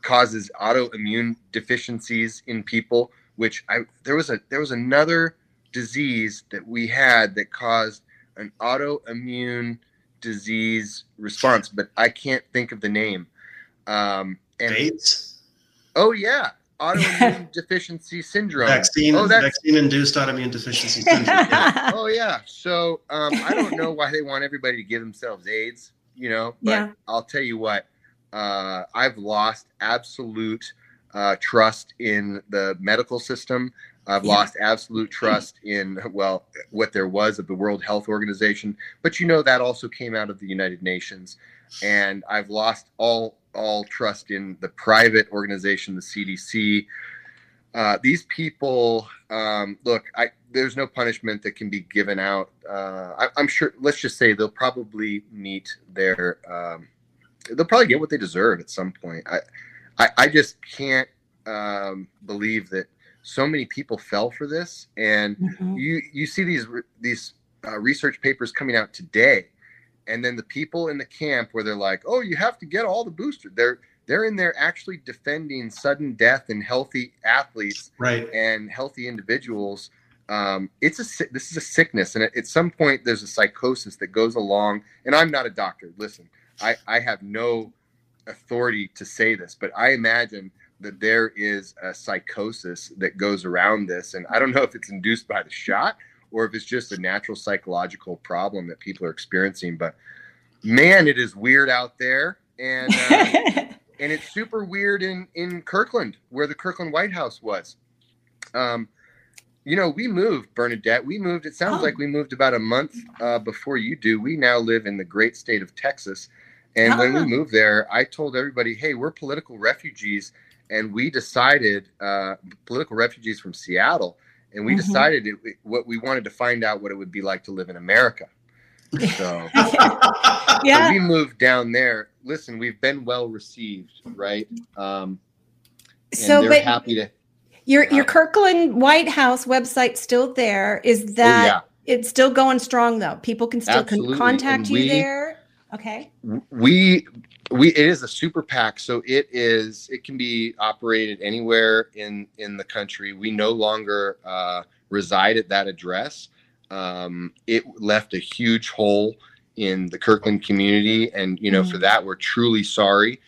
causes autoimmune deficiencies in people. Which I there was a there was another disease that we had that caused an autoimmune disease response, but I can't think of the name. Um, and AIDS, oh yeah, autoimmune deficiency syndrome. vaccine, Oh, vaccine-induced autoimmune deficiency syndrome. Yeah. oh yeah. So um, I don't know why they want everybody to give themselves AIDS. You know, but Yeah. I'll tell you what. Uh, I've lost absolute uh, trust in the medical system. I've Yeah. lost absolute trust in well what there was of the World Health Organization, but you know that also came out of the United Nations, and I've lost all all trust in the private organization, the CDC. Uh, these people, um, look, I, there's no punishment that can be given out. Uh, I, I'm sure. Let's just say they'll probably meet their. Um, they'll probably get what they deserve at some point. I, I, I just can't um, believe that so many people fell for this, and Mhm. you you see these these uh, research papers coming out today, and then the people in the camp where they're like, "Oh, you have to get all the booster." They're they're in there actually defending sudden death in healthy athletes Right. and healthy individuals. Um, it's a this is a sickness, and at, at some point there's a psychosis that goes along. And I'm not a doctor. Listen, I I have no authority to say this, but I imagine that there is a psychosis that goes around this, and I don't know if it's induced by the shot or if it's just a natural psychological problem that people are experiencing. But man, it is weird out there, and uh, and it's super weird in in Kirkland, where the Kirkland White House was. Um, you know, we moved, Bernadette. We moved. It sounds Oh. like we moved about a month uh, before you do. We now live in the great state of Texas, and when we Ah. moved there, I told everybody, "Hey, we're political refugees," and we decided, uh, political refugees from Seattle, and we Mhm. decided it, what we wanted to find out what it would be like to live in America. So. yeah. So we moved down there. Listen, we've been well received, right? Um, and So, they're but happy to. your your Kirkland White House website still there? Is Oh that yeah, it's still going strong though? People can still Absolutely. contact And you we- there. Okay. we we it is a super PAC, so it is it can be operated anywhere in in the country. We no longer uh, reside at that address. Um, it left a huge hole in the Kirkland community, and you know for Mm. that we're truly sorry.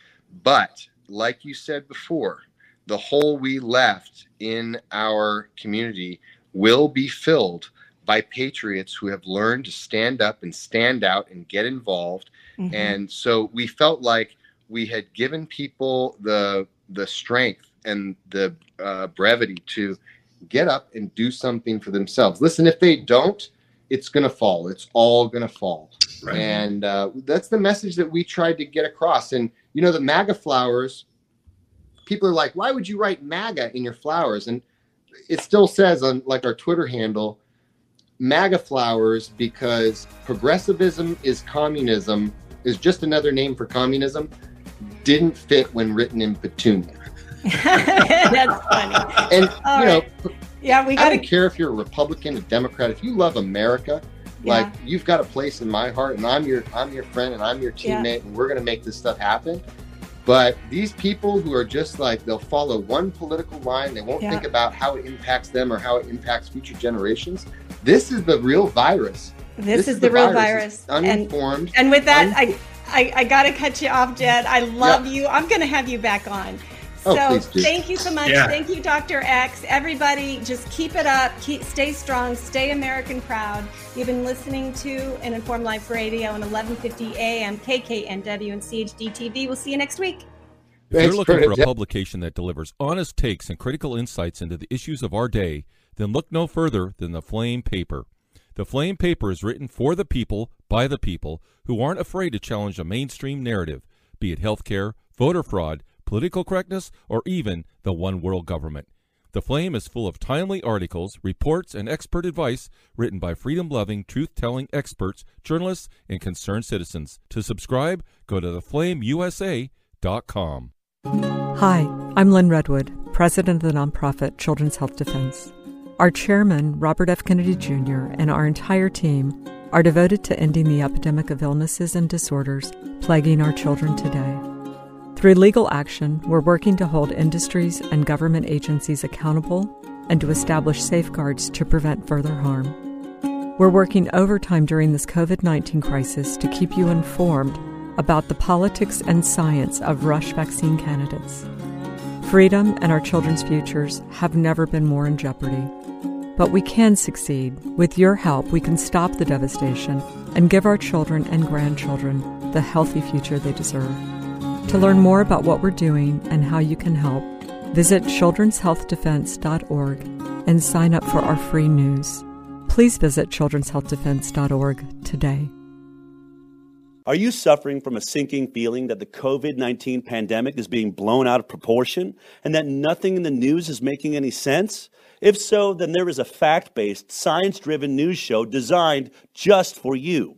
But like you said before, the hole we left in our community will be filled by patriots who have learned to stand up and stand out and get involved Mhm. and so we felt like we had given people the the strength and the uh, brevity to get up and do something for themselves. Listen if they don't it's going to fall. It's all going to fall. Right. and uh, that's the message that we tried to get across. And you know the maga flowers people are like why would you write maga in your flowers? And it still says on like our twitter handle maga flowers because progressivism is communism is just another name for communism didn't fit when written in petunia That's funny. and All you know right. Yeah, we i don't care if you're a republican a democrat if you love america like you've got a place in my heart and i'm your i'm your friend and i'm your Yeah. teammate and we're going to make this stuff happen but these people who are just like they'll follow one political line they won't Yeah. think about how it impacts them or how it impacts future generations this is the real virus This, is, the, real virus. It's uninformed. And, and with that, I, I, I got to cut you off, Jed. I love you. I'm going to have you back on. Oh, So please do. thank you so much. Yeah. Thank you, Dr. X. Everybody, just keep it up. Keep, stay strong. Stay American proud. You've been listening to an Informed Life Radio on 1150 AM, KKNW, and CHD TV. We'll see you next week. If you're looking for a publication that delivers honest takes and critical insights into the issues of our day, then look no further than the Flame Paper. The Flame Paper is written for the people, by the people, who aren't afraid to challenge a mainstream narrative, be it healthcare, voter fraud, political correctness, or even the one world government. The Flame is full of timely articles, reports, and expert advice written by freedom loving, truth telling experts, journalists, and concerned citizens. To subscribe, go to theflameusa.com. Hi, I'm Lyn Redwood, president of the nonprofit Children's Health Defense. Our chairman, Robert F. Kennedy Jr., and our entire team are devoted to ending the epidemic of illnesses and disorders plaguing our children today. Through legal action, we're working to hold industries and government agencies accountable and to establish safeguards to prevent further harm. We're working overtime during this COVID 19 crisis to keep you informed about the politics and science of rush vaccine candidates. Freedom and our children's futures have never been more in jeopardy. But we can succeed. With your help, we can stop the devastation and give our children and grandchildren the healthy future they deserve. To learn more about what we're doing and how you can help, visit children'shealthdefense.org and sign up for our free news. Please visit children'shealthdefense.org today. Are you suffering from a sinking feeling that the COVID 19 pandemic is being blown out of proportion and that nothing in the news is making any sense? If so, then there is a fact based, science driven news show designed just for you.